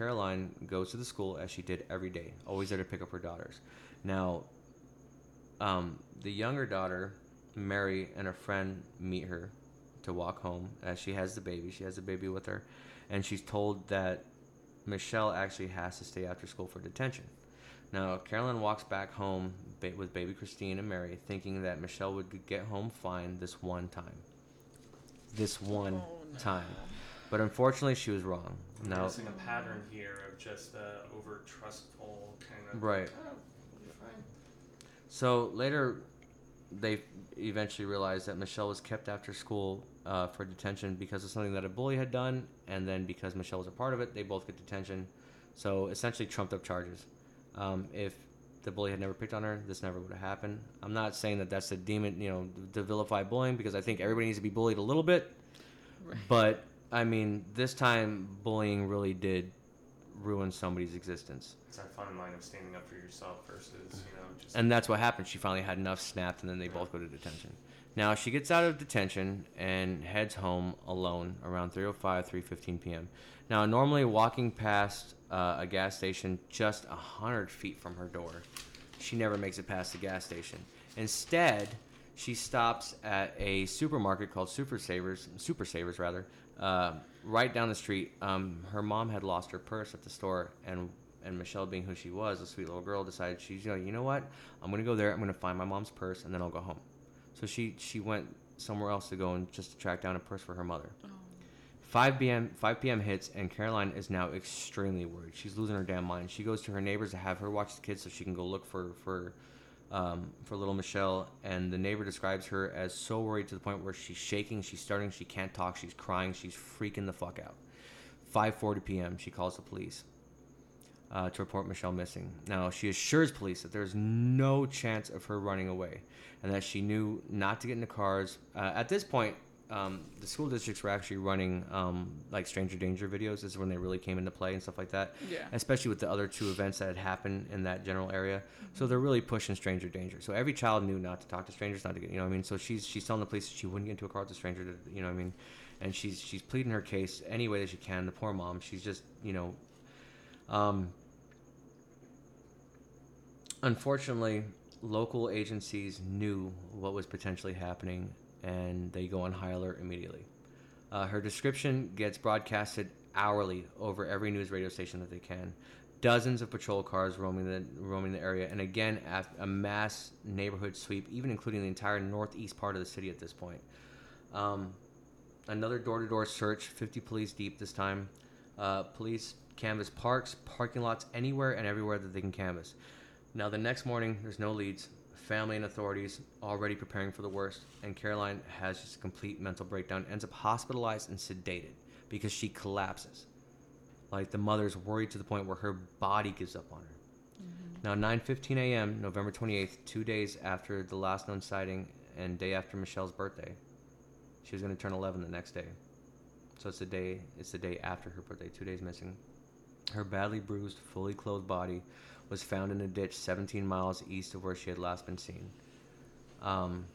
Caroline goes to the school as she did every day, always there to pick up her daughters. Now, um, the younger daughter, Mary, and a friend meet her to walk home as she has the baby. She has the baby with her, and she's told that Michelle actually has to stay after school for detention. Now, Carolyn walks back home ba- with baby Christine and Mary, thinking that Michelle would get home fine this one time. This one time. But unfortunately, she was wrong. I'm Now, noticing a pattern here of just uh, over trustful kind of. Right. "Oh, fine." So later, they eventually realized that Michelle was kept after school uh, for detention because of something that a bully had done, and then because Michelle was a part of it, they both get detention. So essentially, trumped up charges. Um, if the bully had never picked on her, this never would have happened. I'm not saying that that's a demon, you know, to vilify bullying because I think everybody needs to be bullied a little bit. But I mean, this time bullying really did ruin somebody's existence. It's that fine line of standing up for yourself versus you know just. And that's what happened. She finally had enough snapped, and then they both go to detention. Now she gets out of detention and heads home alone around 3:05, 3:15 p.m. Now, normally walking past uh, a gas station just a hundred feet from her door, she never makes it past the gas station. Instead, she stops at a supermarket called Super Savers, Super Savers rather, uh, right down the street. Um, her mom had lost her purse at the store, and and Michelle, being who she was, a sweet little girl, decided she's you know you know what, I'm gonna go there. I'm gonna find my mom's purse, and then I'll go home. So she she went somewhere else to go and just to track down a purse for her mother. 5 p.m. 5 p.m. hits, and Caroline is now extremely worried. She's losing her damn mind. She goes to her neighbors to have her watch the kids so she can go look for for um, for little Michelle. And the neighbor describes her as so worried to the point where she's shaking, she's starting, she can't talk, she's crying, she's freaking the fuck out. 5:40 p.m. She calls the police uh, to report Michelle missing. Now, she assures police that there's no chance of her running away and that she knew not to get into cars. Uh, at this point, um, the school districts were actually running um, like stranger danger videos. This is when they really came into play and stuff like that. Yeah. Especially with the other two events that had happened in that general area. So they're really pushing stranger danger. So every child knew not to talk to strangers, not to get, you know what I mean? So she's she's telling the police that she wouldn't get into a car with a stranger, to, you know what I mean? And she's she's pleading her case any way that she can. The poor mom, she's just, you know, um, unfortunately, local agencies knew what was potentially happening, and they go on high alert immediately. Uh, her description gets broadcasted hourly over every news radio station that they can. Dozens of patrol cars roaming the roaming the area, and again, a mass neighborhood sweep, even including the entire northeast part of the city at this point. Um, another door-to-door search, 50 police deep this time. Uh, police canvass parks, parking lots, anywhere and everywhere that they can canvass. Now, the next morning, there's no leads. Family and authorities already preparing for the worst, and Caroline has just a complete mental breakdown, ends up hospitalized and sedated because she collapses. Like the mother's worried to the point where her body gives up on her. Mm-hmm. Now, 9:15 a.m., November 28th, two days after the last known sighting and day after Michelle's birthday, she was going to turn 11 the next day. So it's the day. It's the day after her birthday. Two days missing. Her badly bruised, fully clothed body was found in a ditch 17 miles east of where she had last been seen. Um,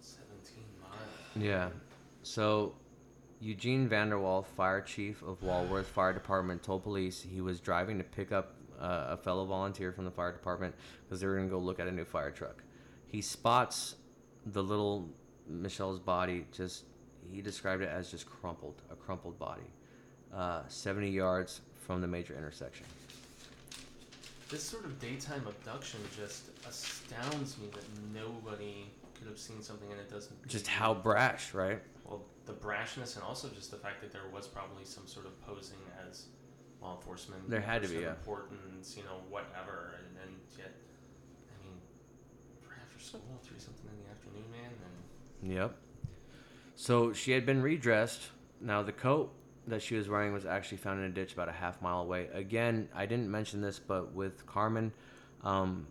17 miles. yeah. So, Eugene Vanderwall, fire chief of Walworth Fire Department, told police he was driving to pick up uh, a fellow volunteer from the fire department because they were going to go look at a new fire truck. He spots the little Michelle's body just, he described it as just crumpled, a crumpled body, uh, 70 yards from the major intersection. This sort of daytime abduction just astounds me that nobody could have seen something and it doesn't. Just how brash, right? Well, the brashness and also just the fact that there was probably some sort of posing as law enforcement. There had to be, yeah. Importance, you know, whatever, and then yet, I mean, after school, three something in the afternoon, man, and Yep. So she had been redressed. Now the coat that she was wearing was actually found in a ditch about a half mile away. Again, I didn't mention this, but with Carmen, um,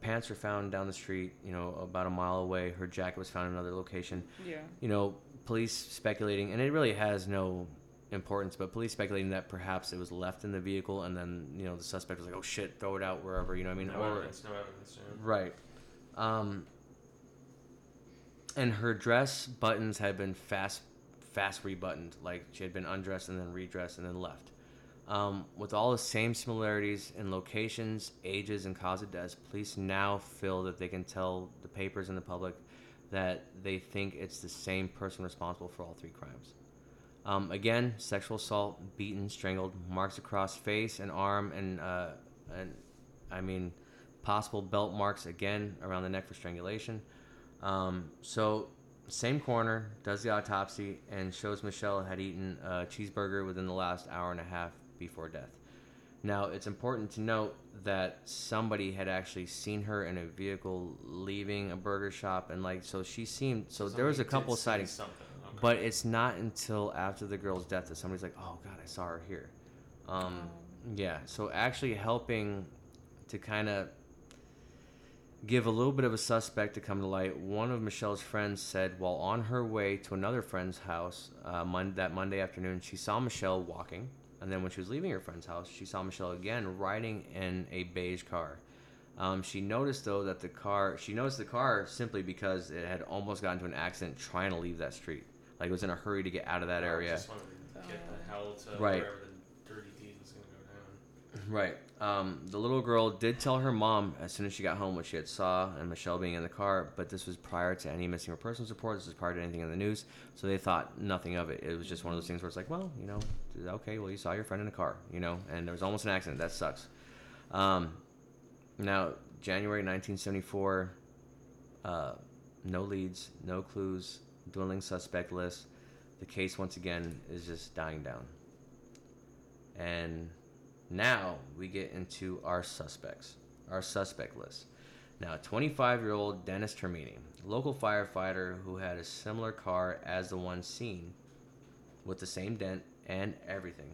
pants were found down the street, you know, about a mile away. Her jacket was found in another location. Yeah. You know, police speculating, and it really has no importance, but police speculating that perhaps it was left in the vehicle, and then you know the suspect was like, "Oh shit, throw it out wherever," you know what I mean? no or evidence, no evidence. Yeah. Right. Um, and her dress buttons had been fast, fast rebuttoned. Like she had been undressed and then redressed and then left. Um, with all the same similarities in locations, ages, and cause of death, police now feel that they can tell the papers and the public that they think it's the same person responsible for all three crimes. Um, again, sexual assault, beaten, strangled, marks across face and arm, and uh, and I mean, possible belt marks again around the neck for strangulation. Um, so, same coroner does the autopsy and shows Michelle had eaten a cheeseburger within the last hour and a half before death. Now, it's important to note that somebody had actually seen her in a vehicle leaving a burger shop, and like, so she seemed. So there was a couple did sightings. Okay. But it's not until after the girl's death that somebody's like, "Oh God, I saw her here." Um, yeah. So actually helping to kind of give a little bit of a suspect to come to light. One of Michelle's friends said while on her way to another friend's house uh, mon- that Monday afternoon, she saw Michelle walking, and then when she was leaving her friend's house, she saw Michelle again riding in a beige car. Um, she noticed though that the car she noticed the car simply because it had almost gotten into an accident trying to leave that street. Like it was in a hurry to get out of that area. Just wanted to get the hell to Right. wherever the dirty deed was going to go down. Right. Um, the little girl did tell her mom as soon as she got home what she had saw and Michelle being in the car, but this was prior to any missing or persons report. This was prior to anything in the news, so they thought nothing of it. It was just one of those things where it's like, well, you know, okay, well, you saw your friend in a car, you know, and there was almost an accident. That sucks. Um, now, January 1974, uh, no leads, no clues, dwindling suspect list. The case once again is just dying down. And now we get into our suspects, our suspect list. Now, 25 year old Dennis Termini, local firefighter who had a similar car as the one seen with the same dent and everything,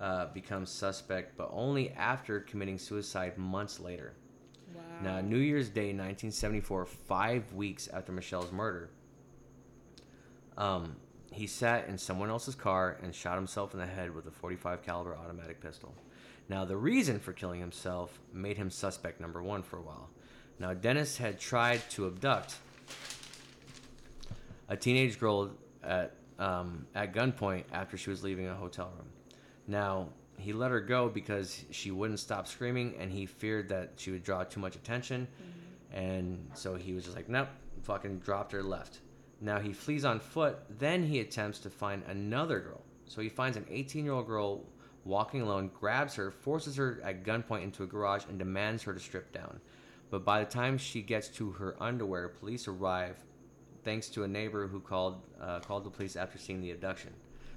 uh, becomes suspect, but only after committing suicide months later. Wow. Now, New Year's Day, 1974, five weeks after Michelle's murder, um, he sat in someone else's car and shot himself in the head with a 45 caliber automatic pistol. Now, the reason for killing himself made him suspect number one for a while. Now, Dennis had tried to abduct a teenage girl at um, at gunpoint after she was leaving a hotel room. Now, he let her go because she wouldn't stop screaming, and he feared that she would draw too much attention, and so he was just like, nope, fucking dropped her left. Now he flees on foot. Then he attempts to find another girl. So he finds an 18 year old girl walking alone, grabs her, forces her at gunpoint into a garage, and demands her to strip down. But by the time she gets to her underwear, police arrive, thanks to a neighbor who called uh, called the police after seeing the abduction.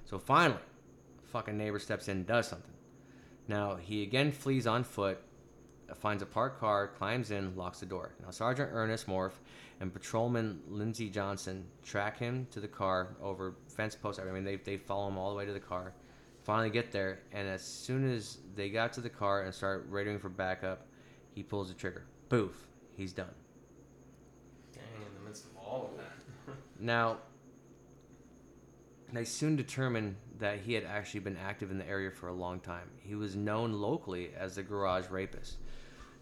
So finally, fucking neighbor steps in and does something. Now he again flees on foot, finds a parked car, climbs in, locks the door. Now Sergeant Ernest Morph and Patrolman Lindsey Johnson track him to the car over fence posts. I mean, they, they follow him all the way to the car. Finally get there, and as soon as they got to the car and start radioing for backup, he pulls the trigger. Boof, he's done. Dang, in the midst of all of that. Now, they soon determined that he had actually been active in the area for a long time. He was known locally as the garage rapist.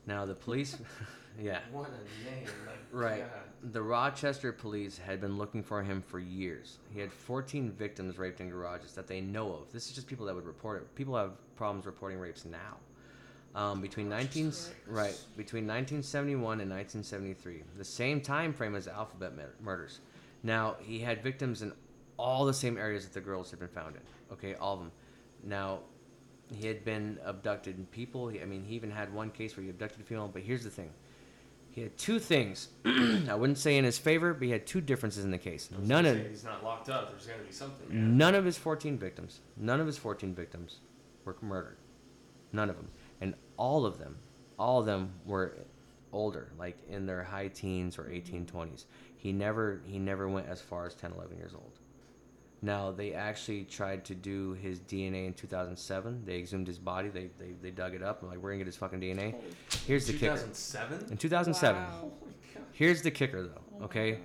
Now, the police, yeah, what a name. Like, right. God. The Rochester police had been looking for him for years. He had 14 victims raped in garages that they know of. This is just people that would report it. People have problems reporting rapes now. Um, between 19 right between 1971 and 1973, the same time frame as the Alphabet murders. Now he had victims in all the same areas that the girls had been found in. Okay, all of them. Now he had been abducted and people. He, I mean, he even had one case where he abducted a female. But here's the thing: he had two things. I wouldn't say in his favor, but he had two differences in the case. None of He's not locked up. There's got to be something. Yeah. None of his 14 victims, none of his 14 victims were murdered. None of them. And all of them, all of them were older, like in their high teens or 18, 20s. He never he never went as far as 10, 11 years old. Now, they actually tried to do his DNA in 2007. They exhumed his body. They, they, they dug it up. and like, we're going to get his fucking DNA. Here's the kicker. 2007. In 2007. Wow. Oh my God. Here's the kicker, though. Oh Okay, gosh.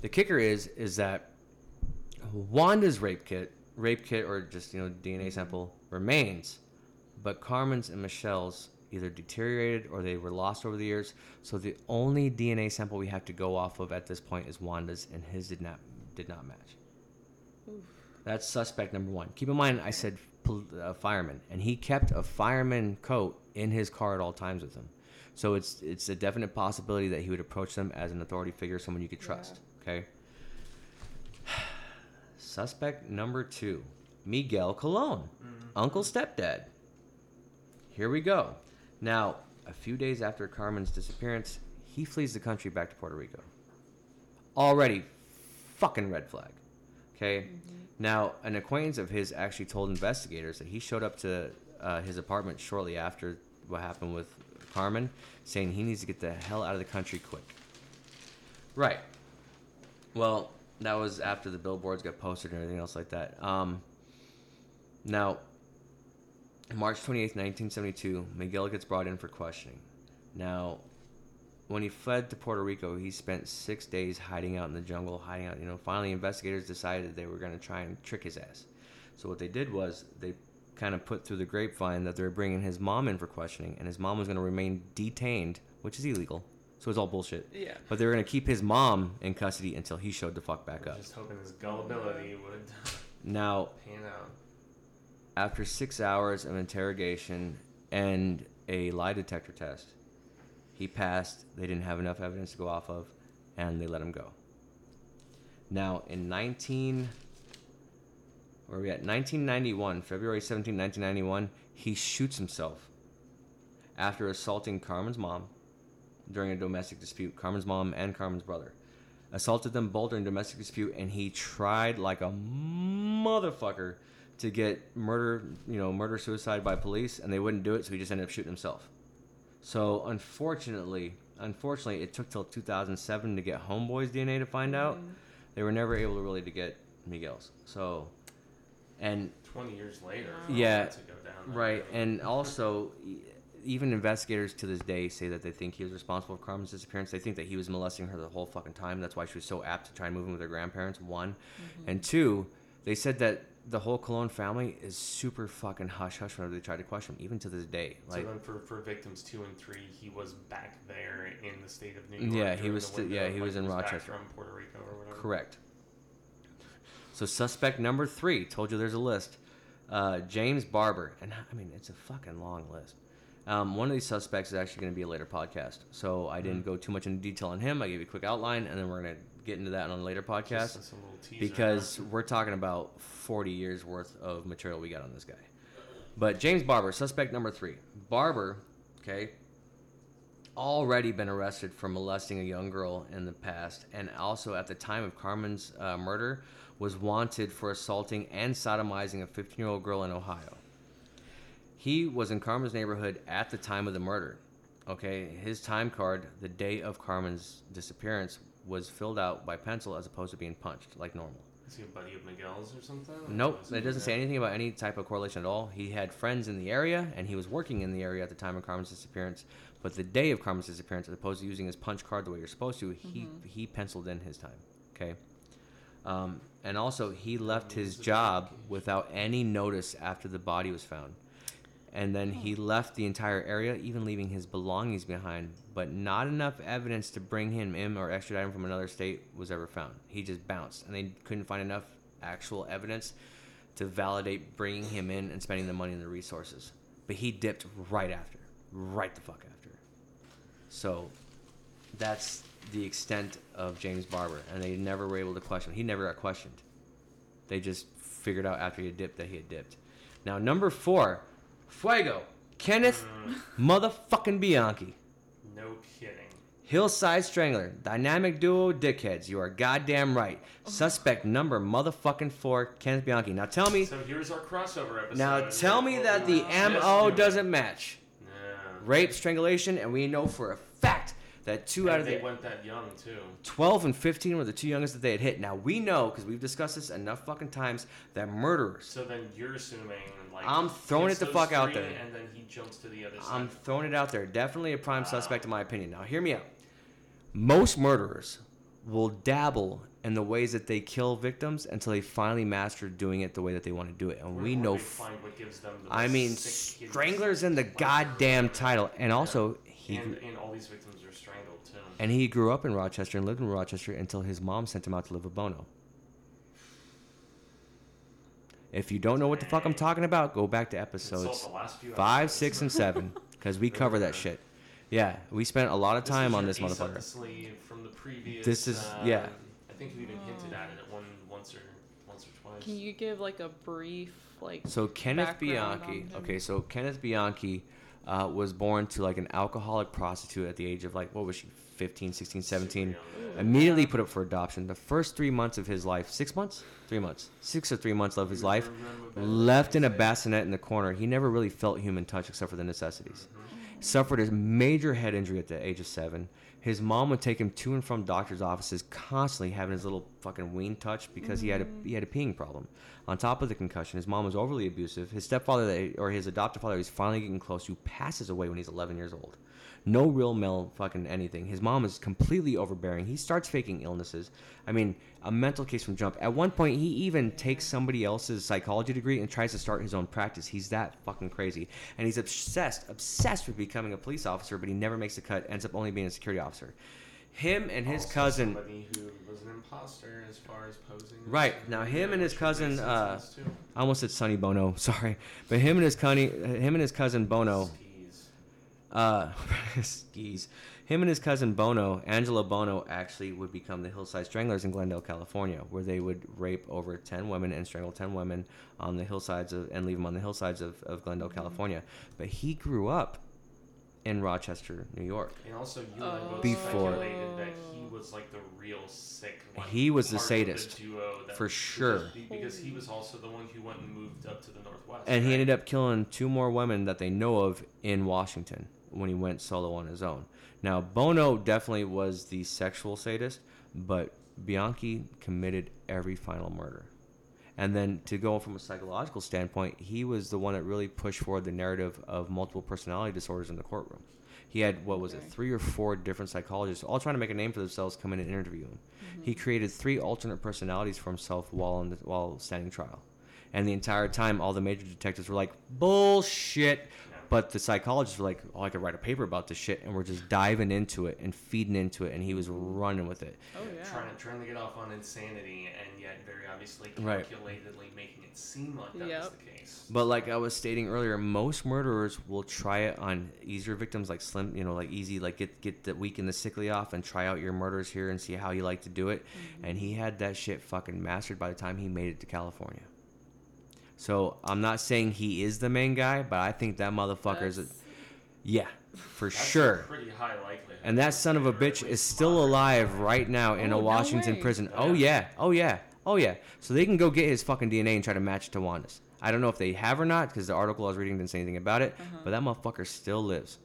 the kicker is is that Wanda's rape kit, rape kit, or just you know DNA mm-hmm. sample remains, but Carmen's and Michelle's either deteriorated or they were lost over the years. So the only DNA sample we have to go off of at this point is Wanda's, and his did not did not match. That's suspect number one. Keep in mind, I said uh, fireman, and he kept a fireman coat in his car at all times with him. So it's it's a definite possibility that he would approach them as an authority figure, someone you could trust. Okay. Suspect number two, Miguel Colón, Uncle Stepdad. Here we go. Now, a few days after Carmen's disappearance, he flees the country back to Puerto Rico. Already, fucking red flag. Okay. Now, an acquaintance of his actually told investigators that he showed up to uh, his apartment shortly after what happened with Carmen, saying he needs to get the hell out of the country quick. Right. Well, that was after the billboards got posted and everything else like that. Um, now, March 28th, 1972, Miguel gets brought in for questioning. Now, when he fled to Puerto Rico, he spent six days hiding out in the jungle, hiding out. You know, finally, investigators decided they were going to try and trick his ass. So what they did was they kind of put through the grapevine that they were bringing his mom in for questioning, and his mom was going to remain detained, which is illegal. So it's all bullshit. Yeah. But they were going to keep his mom in custody until he showed the fuck back We're up. Just hoping his gullibility would Now, pan out. after six hours of interrogation and a lie detector test, he passed. They didn't have enough evidence to go off of, and they let him go. Now, in 19. Where are we at? 1991, February 17, 1991, he shoots himself after assaulting Carmen's mom during a domestic dispute. Carmen's mom and Carmen's brother assaulted them both during domestic dispute, and he tried like a motherfucker to get murder, you know, murder suicide by police, and they wouldn't do it, so he just ended up shooting himself. So unfortunately, unfortunately, it took till 2007 to get Homeboy's DNA to find out. Mm-hmm. They were never able to really to get Miguel's. So, and 20 years later. Yeah, To go down right, road. and also. e- Even investigators to this day say that they think he was responsible for Carmen's disappearance. They think that he was molesting her the whole fucking time. That's why she was so apt to try and move in with her grandparents. One, mm-hmm. and two, they said that the whole Colón family is super fucking hush hush whenever they try to question him, even to this day. Like, so then for, for victims two and three, he was back there in the state of New York. Yeah, he was the sti- window, yeah, he like was in back Rochester. from Puerto Rico or whatever. Correct. So suspect number three, told you there's a list. uh, James Barber, and I mean it's a fucking long list. Um, one of these suspects is actually going to be a later podcast, so I didn't go too much into detail on him. I gave you a quick outline, and then we're going to get into that on a later podcast a because we're talking about 40 years worth of material we got on this guy. But James Barber, suspect number three. Barber, okay, already been arrested for molesting a young girl in the past, and also at the time of Carmen's uh, murder, was wanted for assaulting and sodomizing a 15 year old girl in Ohio. He was in Carmen's neighborhood at the time of the murder. Okay, his time card, the day of Carmen's disappearance, was filled out by pencil as opposed to being punched like normal. Is he a buddy of Miguel's or something? Nope, Was it doesn't say anything about any type of correlation at all. He had friends in the area, and he was working in the area at the time of Carmen's disappearance. But the day of Carmen's disappearance, as opposed to using his punch card the way you're supposed to, he he penciled in his time. Okay, um, and also he left his job without any notice after the body was found, and then he hmm. left the entire area, even leaving his belongings behind. But not enough evidence to bring him in or extradite him from another state was ever found. He just bounced, and they couldn't find enough actual evidence to validate bringing him in and spending the money and the resources. But he dipped right after, right the fuck after. So that's the extent of James Barber, and they never were able to question. He never got questioned. They just figured out after he had dipped that he had dipped. Now number four, Fuego, Kenneth, mm. motherfucking Bianchi. No kidding. Hillside Strangler, dynamic duo dickheads. You are goddamn right. Oh. Suspect number motherfucking four, Kenneth Bianchi. Now tell me, So here's our crossover episode. now tell me that the MO doesn't match. Yeah. Rape, strangulation, and we know for a fact that two out of they the went that young too. 12 and 15 were the two youngest that they had hit. Now we know because we've discussed this enough fucking times that murderers. So then you're assuming like I'm throwing it the fuck out there. and then he jumps to the other side. I'm throwing it out there. Definitely a prime suspect in my opinion. Now hear me out. Most murderers will dabble in the ways that they kill victims until they finally master doing it the way that they want to do it. And we know f- find what gives them the I mean. Strangler's in the goddamn title, and also he and, and all these victims are strangled too. And he grew up in Rochester and lived in Rochester until his mom sent him out to live with Buono. If you don't know what the fuck I'm talking about, go back to episodes the last few five, six, and seven because we cover that shit. Yeah, we spent a lot of time was on this ace up the motherfucker. from the previous. This is- uh, yeah. I think you even hinted at it one once or once or twice. Can you give like a brief like So Kenneth Bianchi. Okay, so Kenneth Bianchi uh, was born to like an alcoholic prostitute at the age of like what was she 15, 16, 17. young. Immediately put up for adoption. The first 3 months of his life, 6 months? 3 months. 6 or 3 months of his life left in a bassinet in the corner. He never really felt human touch except for the necessities. Suffered a major head injury at the age of 7. His mom would take him to and from doctors' offices, constantly having his little fucking ween touched because he had a he had a peeing problem. On top of the concussion, his mom was overly abusive. His stepfather, or his adoptive father, he's finally getting close to, passes away when he's 11 years old. No real male fucking anything. His mom is completely overbearing. He starts faking illnesses. I mean, a mental case from jump. At one point, he even takes somebody else's psychology degree and tries to start his own practice. He's that fucking crazy. And he's obsessed, obsessed with becoming a police officer, but he never makes the cut, ends up only being a security officer. Him and his Also cousin. Somebody who was an imposter as far as posing. Right, now him and his cousin, uh. I almost said Sonny Bono, sorry. But him and his, conny, him and his cousin Buono. Skis. Uh skis him and his cousin buono angelo buono actually would become the hillside stranglers in glendale california where they would rape over 10 women and strangle 10 women on the hillsides of and leave them on the hillsides of, of glendale california but he grew up in rochester new york And also, you and both Before- speculated that he was like the real sick one. He was the part of sadist, duo that- for sure. Because, because he was also the one who went and moved up to the northwest. and he ended up killing two more women that they know of in washington when he went solo on his own. Now buono definitely was the sexual sadist but bianchi committed every final murder. And then to go from a psychological standpoint he was the one that really pushed forward the narrative of multiple personality disorders in the courtroom. He had what was it three or four different psychologists all trying to make a name for themselves come in and interview him. Mm-hmm. He created three alternate personalities for himself while the, while standing trial. And the entire time all the major detectives were like bullshit But the psychologists were like, "Oh, I could write a paper about this shit," and we're just diving into it and feeding into it, and he was running with it. Oh yeah. Trying to trying to get off on insanity and yet very obviously Right. calculatedly making it seem like that was the case. But like I was stating earlier, most murderers will try it on easier victims, like slim, you know, like easy, like get get the weak and the sickly off, and try out your murders here and see how you like to do it. Mm-hmm. And he had that shit fucking mastered by the time he made it to California. So I'm not saying he is the main guy, but I think that motherfucker is, a, yeah, for That's sure. pretty high likelihood. And that son of a bitch is still alive right now in Oh, a Washington way. prison. Oh, yeah. oh yeah, oh yeah. So they can go get his fucking DNA and try to match it to Wanda's. I don't know if they have or not because the article I was reading didn't say anything about it. Uh-huh. But that motherfucker still lives.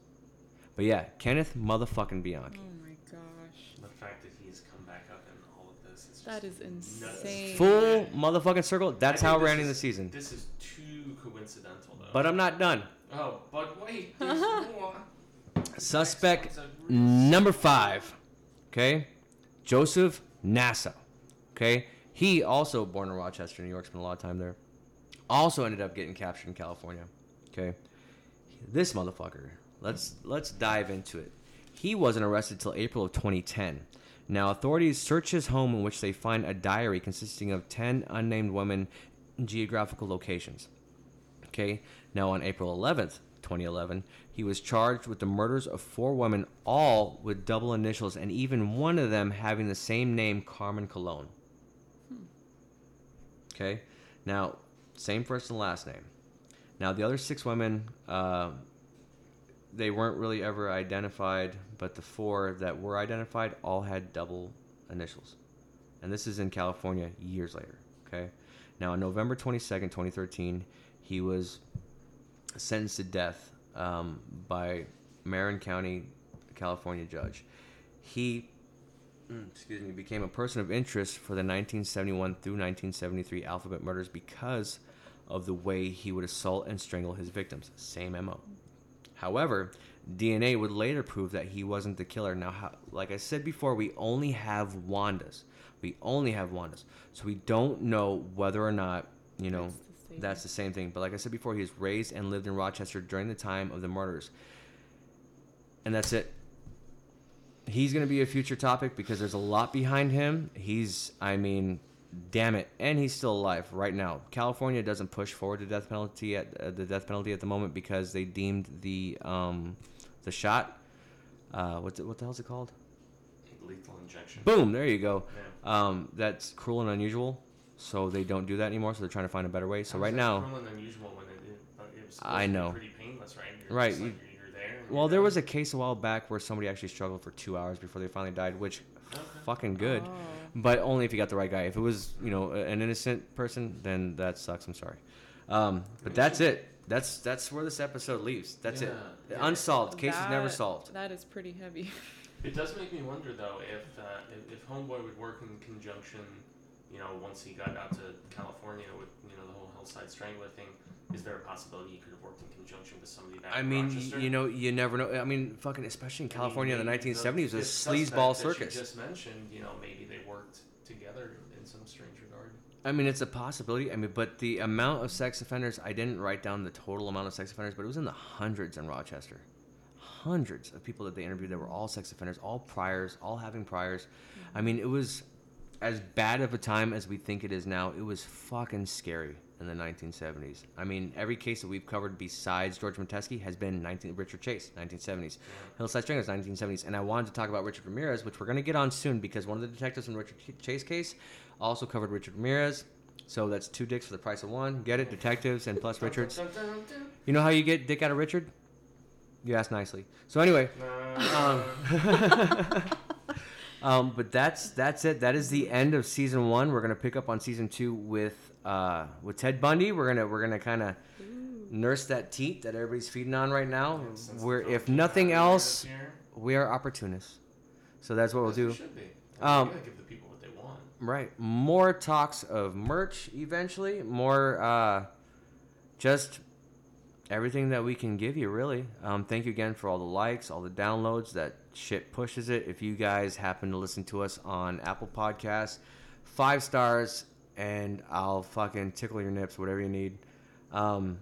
But yeah, Kenneth motherfucking Bianchi. Oh my gosh. The fact that he's come back up in all of this is That just nuts. insane. Full motherfucking circle. That's how we're ending is- the season. This is too coincidental, though. But I'm not done. oh, but wait, there's more. Suspect Next one's a real number five. Okay, Joseph Naso. Okay, he also born in Rochester, New York. Spent a lot of time there. Also ended up getting captured in California. Okay, this motherfucker. Let's let's dive into it. He wasn't arrested till April of 2010. Now authorities search his home in which they find a diary consisting of 10 unnamed women geographical locations. Okay. Now, on April 11th, 2011, he was charged with the murders of four women, all with double initials, and even one of them having the same name, Carmen Colón. Okay. Now, same first and last name. Now, the other six women, uh, they weren't really ever identified, but the four that were identified all had double initials. And this is in California years later. Okay. Now, on November 22nd, 2013, he was sentenced to death um, by Marin County, California judge. He, mm, excuse me, became a person of interest for the 1971 through 1973 alphabet murders because of the way he would assault and strangle his victims. Same MO. However, DNA would later prove that he wasn't the killer. Now, how, like I said before, we only have Wanda's. We only have Wanda's. So we don't know whether or not, you know, the same. that's the same thing. But like I said before, he was raised and lived in Rochester during the time of the murders. And that's it. He's going to be a future topic because there's a lot behind him. He's, I mean, damn it, and he's still alive right now. California doesn't push forward the death penalty at uh, the death penalty at the moment because they deemed the um, the shot. Uh, what the, what the hell's it called? lethal injection. Boom! There you go. Yeah. Um, that's cruel and unusual, so they don't do that anymore. So they're trying to find a better way. So How's right now, cruel and unusual when it, it, uh, it was I know. pretty painless, right? You're Right, like, you- you're, you're there. well, you're there was a case a while back where somebody actually struggled for two hours before they finally died, which fucking good, Oh. But only if you got the right guy. If it was, you know, an innocent person, then that sucks. I'm sorry, um, but that's it. That's that's where this episode leaves. That's Yeah, it. yeah. Unsolved. Case is never solved. That is pretty heavy. It does make me wonder though if, uh, if if Homeboy would work in conjunction, you know, once he got out to California with you know the whole Hillside Strangler thing. Is there a possibility he could have worked in conjunction with somebody back I in mean, Rochester? you know, you never know. I mean, fucking, especially in I mean, California in the maybe 1970s, was this sleazeball suspect that you circus. just mentioned, you know, maybe they worked together in some strange regard. I mean, it's a possibility. I mean, but the amount of sex offenders, I didn't write down the total amount of sex offenders, but it was in the hundreds in Rochester. Hundreds of people that they interviewed that were all sex offenders, all priors, all having priors. I mean, it was as bad of a time as we think it is now. It was fucking scary in the 1970s. I mean, every case that we've covered besides George Metesky has been 19, Richard Chase, 1970s. Hillside Stranglers, 1970s. And I wanted to talk about Richard Ramirez, which we're going to get on soon because one of the detectives in Richard Chase case also covered Richard Ramirez. So that's two dicks for the price of one. Get it? Detectives and plus Richards. You know how you get dick out of Richard? You ask nicely. So anyway, Uh, um, but that's that's it. That is the end of season one. We're gonna pick up on season two with uh, with Ted Bundy. We're gonna we're gonna kind of nurse that teat that everybody's feeding on right now. the We're if nothing else, we are opportunists. So that's what we'll do. Should be. Um, mean, you gotta give the people what they want. Right. More talks of merch eventually. More uh, just everything that we can give you, really. Um, thank you again for all the likes, all the downloads. That shit pushes it. If you guys happen to listen to us on Apple Podcasts, five stars, and I'll fucking tickle your nips, whatever you need. Um,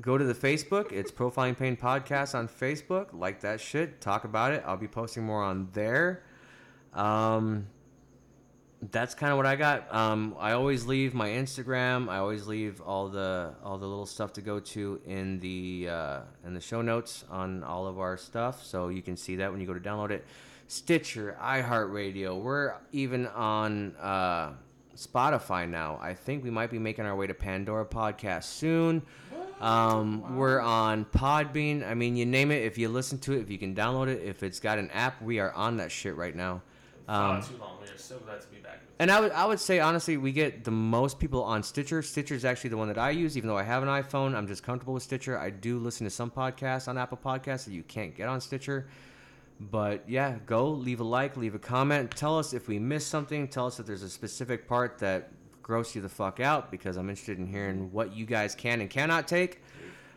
go to the Facebook. It's Profiling Pain Podcast on Facebook. Like that shit. Talk about it. I'll be posting more on there. Um, that's kind of what I got. Um, I always leave my Instagram. I always leave all the all the little stuff to go to in the uh, in the show notes on all of our stuff, so you can see that when you go to download it. Stitcher, iHeartRadio. We're even on uh, Spotify now. I think we might be making our way to Pandora podcast soon. Um, We're on Podbean. I mean, you name it. If you listen to it, if you can download it, if it's got an app, we are on that shit right now. Um, Not too long. We are so glad to be back. And I would I would say honestly, we get the most people on Stitcher. Stitcher is actually the one that I use, even though I have an iPhone. I'm just comfortable with Stitcher. I do listen to some podcasts on Apple Podcasts that you can't get on Stitcher. But yeah, go leave a like, leave a comment. Tell us if we missed something. Tell us if there's a specific part that grossed you the fuck out because I'm interested in hearing what you guys can and cannot take.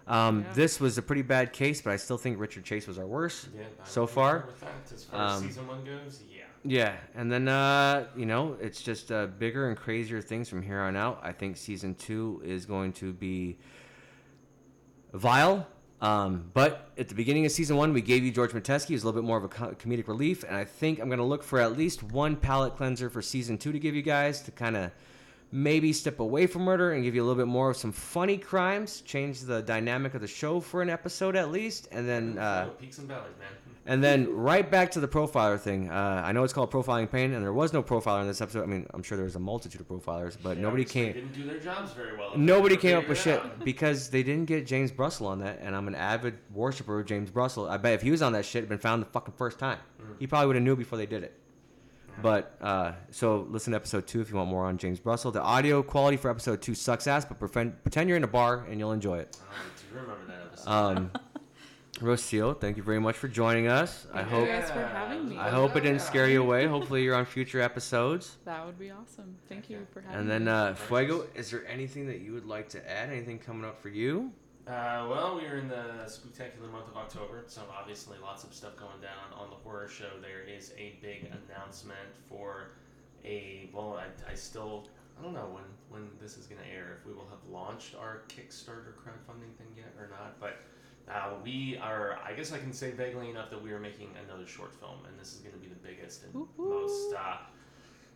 Um, Yeah. This was a pretty bad case, but I still think Richard Chase was our worst Yeah, so far. That, as far as Um, season one goes, yeah. Yeah, and then uh, you know it's just uh, bigger and crazier things from here on out. I think season two is going to be vile. Um, but at the beginning of season one, we gave you George Metesky. He was a little bit more of a co- comedic relief, and I think I'm going to look for at least one palate cleanser for season two to give you guys to kind of maybe step away from murder and give you a little bit more of some funny crimes, change the dynamic of the show for an episode at least, and then. Uh, peaks and valleys, man. And then right back to the profiler thing. Uh, I know it's called profiling pain, and there was no profiler in this episode. I mean, I'm sure there was a multitude of profilers, but Yeah, nobody came. Didn't do their jobs very well. Nobody came up with shit because they didn't get James Brussel on that, and I'm an avid worshiper of James Brussel. I bet if he was on that shit, it'd been found the fucking first time. Mm. He probably would have knew before they did it. But uh, so listen to episode two if you want more on James Brussel. The audio quality for episode two sucks ass, but pretend, pretend you're in a bar and you'll enjoy it. Oh, I do remember that episode. Um, Rocio, thank you very much for joining us. I Thank hope you guys for having me. I hope it didn't scare you away. Hopefully, you're on future episodes. That would be awesome. Thank you for having me. And me. then, uh, Fuego, is there anything that you would like to add? Anything coming up for you? Uh, well, we are in the spectacular month of October, so obviously lots of stuff going down on the horror show. There is a big announcement for a well, I, I still I don't know when when this is going to air if we will have launched our Kickstarter crowdfunding thing yet or not, but. Uh, we are, I guess I can say vaguely enough that we are making another short film, and this is going to be the biggest and Woo-hoo. most, uh,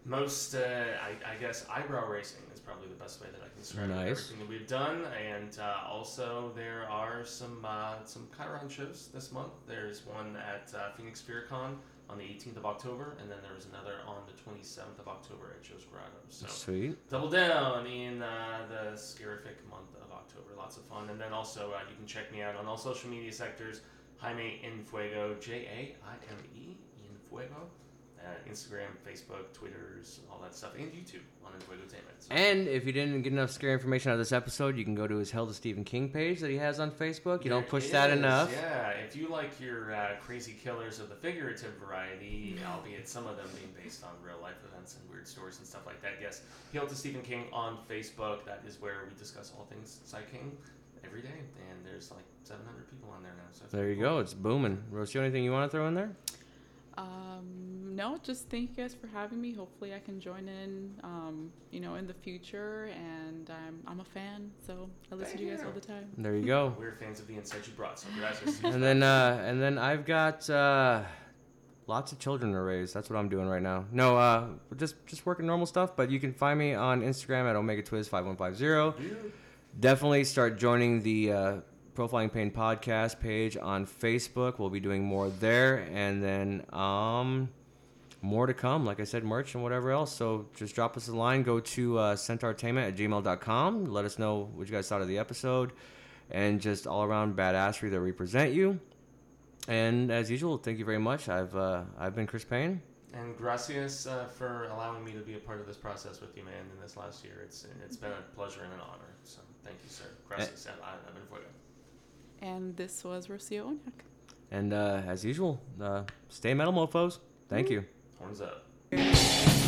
most, uh, I, I guess, eyebrow racing is probably the best way that I can describe it. Nice. everything that we've done, and uh, also there are some uh, some Chiron shows this month. There's one at uh, Phoenix FearCon on the 18th of October, and then there was another on the 27th of October at Joe's Grotto. So Sweet. double down in uh, the scarific month of October. Lots of fun, and then also uh, you can check me out on all social media sectors. Jaime Infuego, J A I M E Infuego. Uh, Instagram, Facebook, Twitters, all that stuff, and YouTube on Infuegotainment. So And if you didn't get enough scary information out of this episode, you can go to his Hell to Stephen King page that he has on Facebook. You don't There push that is, enough. Yeah, if you like your uh, crazy killers of the figurative variety, albeit some of them being based on real life events and weird stories and stuff like that, yes, Hell to Stephen King on Facebook. That is where we discuss all things Cy King every day, and there's like 700 people on there now. So There you cool. go. It's booming. Rocio, anything you want to throw in there? Um, no, just thank you guys for having me. Hopefully, I can join in, um, you know, in the future. And I'm, I'm a fan, so I listen to you guys all the time. There you go. We're fans of the insight you brought, so gracias. and then, uh, and then I've got uh, lots of children to raise. That's what I'm doing right now. No, uh, just just working normal stuff. But you can find me on Instagram at Omega Twiz five one five zero. Definitely start joining the uh, Profiling Pain podcast page on Facebook. We'll be doing more there, and then um, more to come. Like I said, merch and whatever else. So just drop us a line. Go to uh, centaurtainment at gmail.com. Let us know what you guys thought of the episode, and just all around badassery that represent you. And as usual, thank you very much. I've uh, I've been Chris Payne. And gracias uh, for allowing me to be a part of this process with you, man, in this last year. It's it's been a pleasure and an honor. So thank you, sir. Gracias. I, I've been fuego. And this was Rocio Onyak. And uh, as usual, uh, stay metal, mofos. Thank you. Horns up.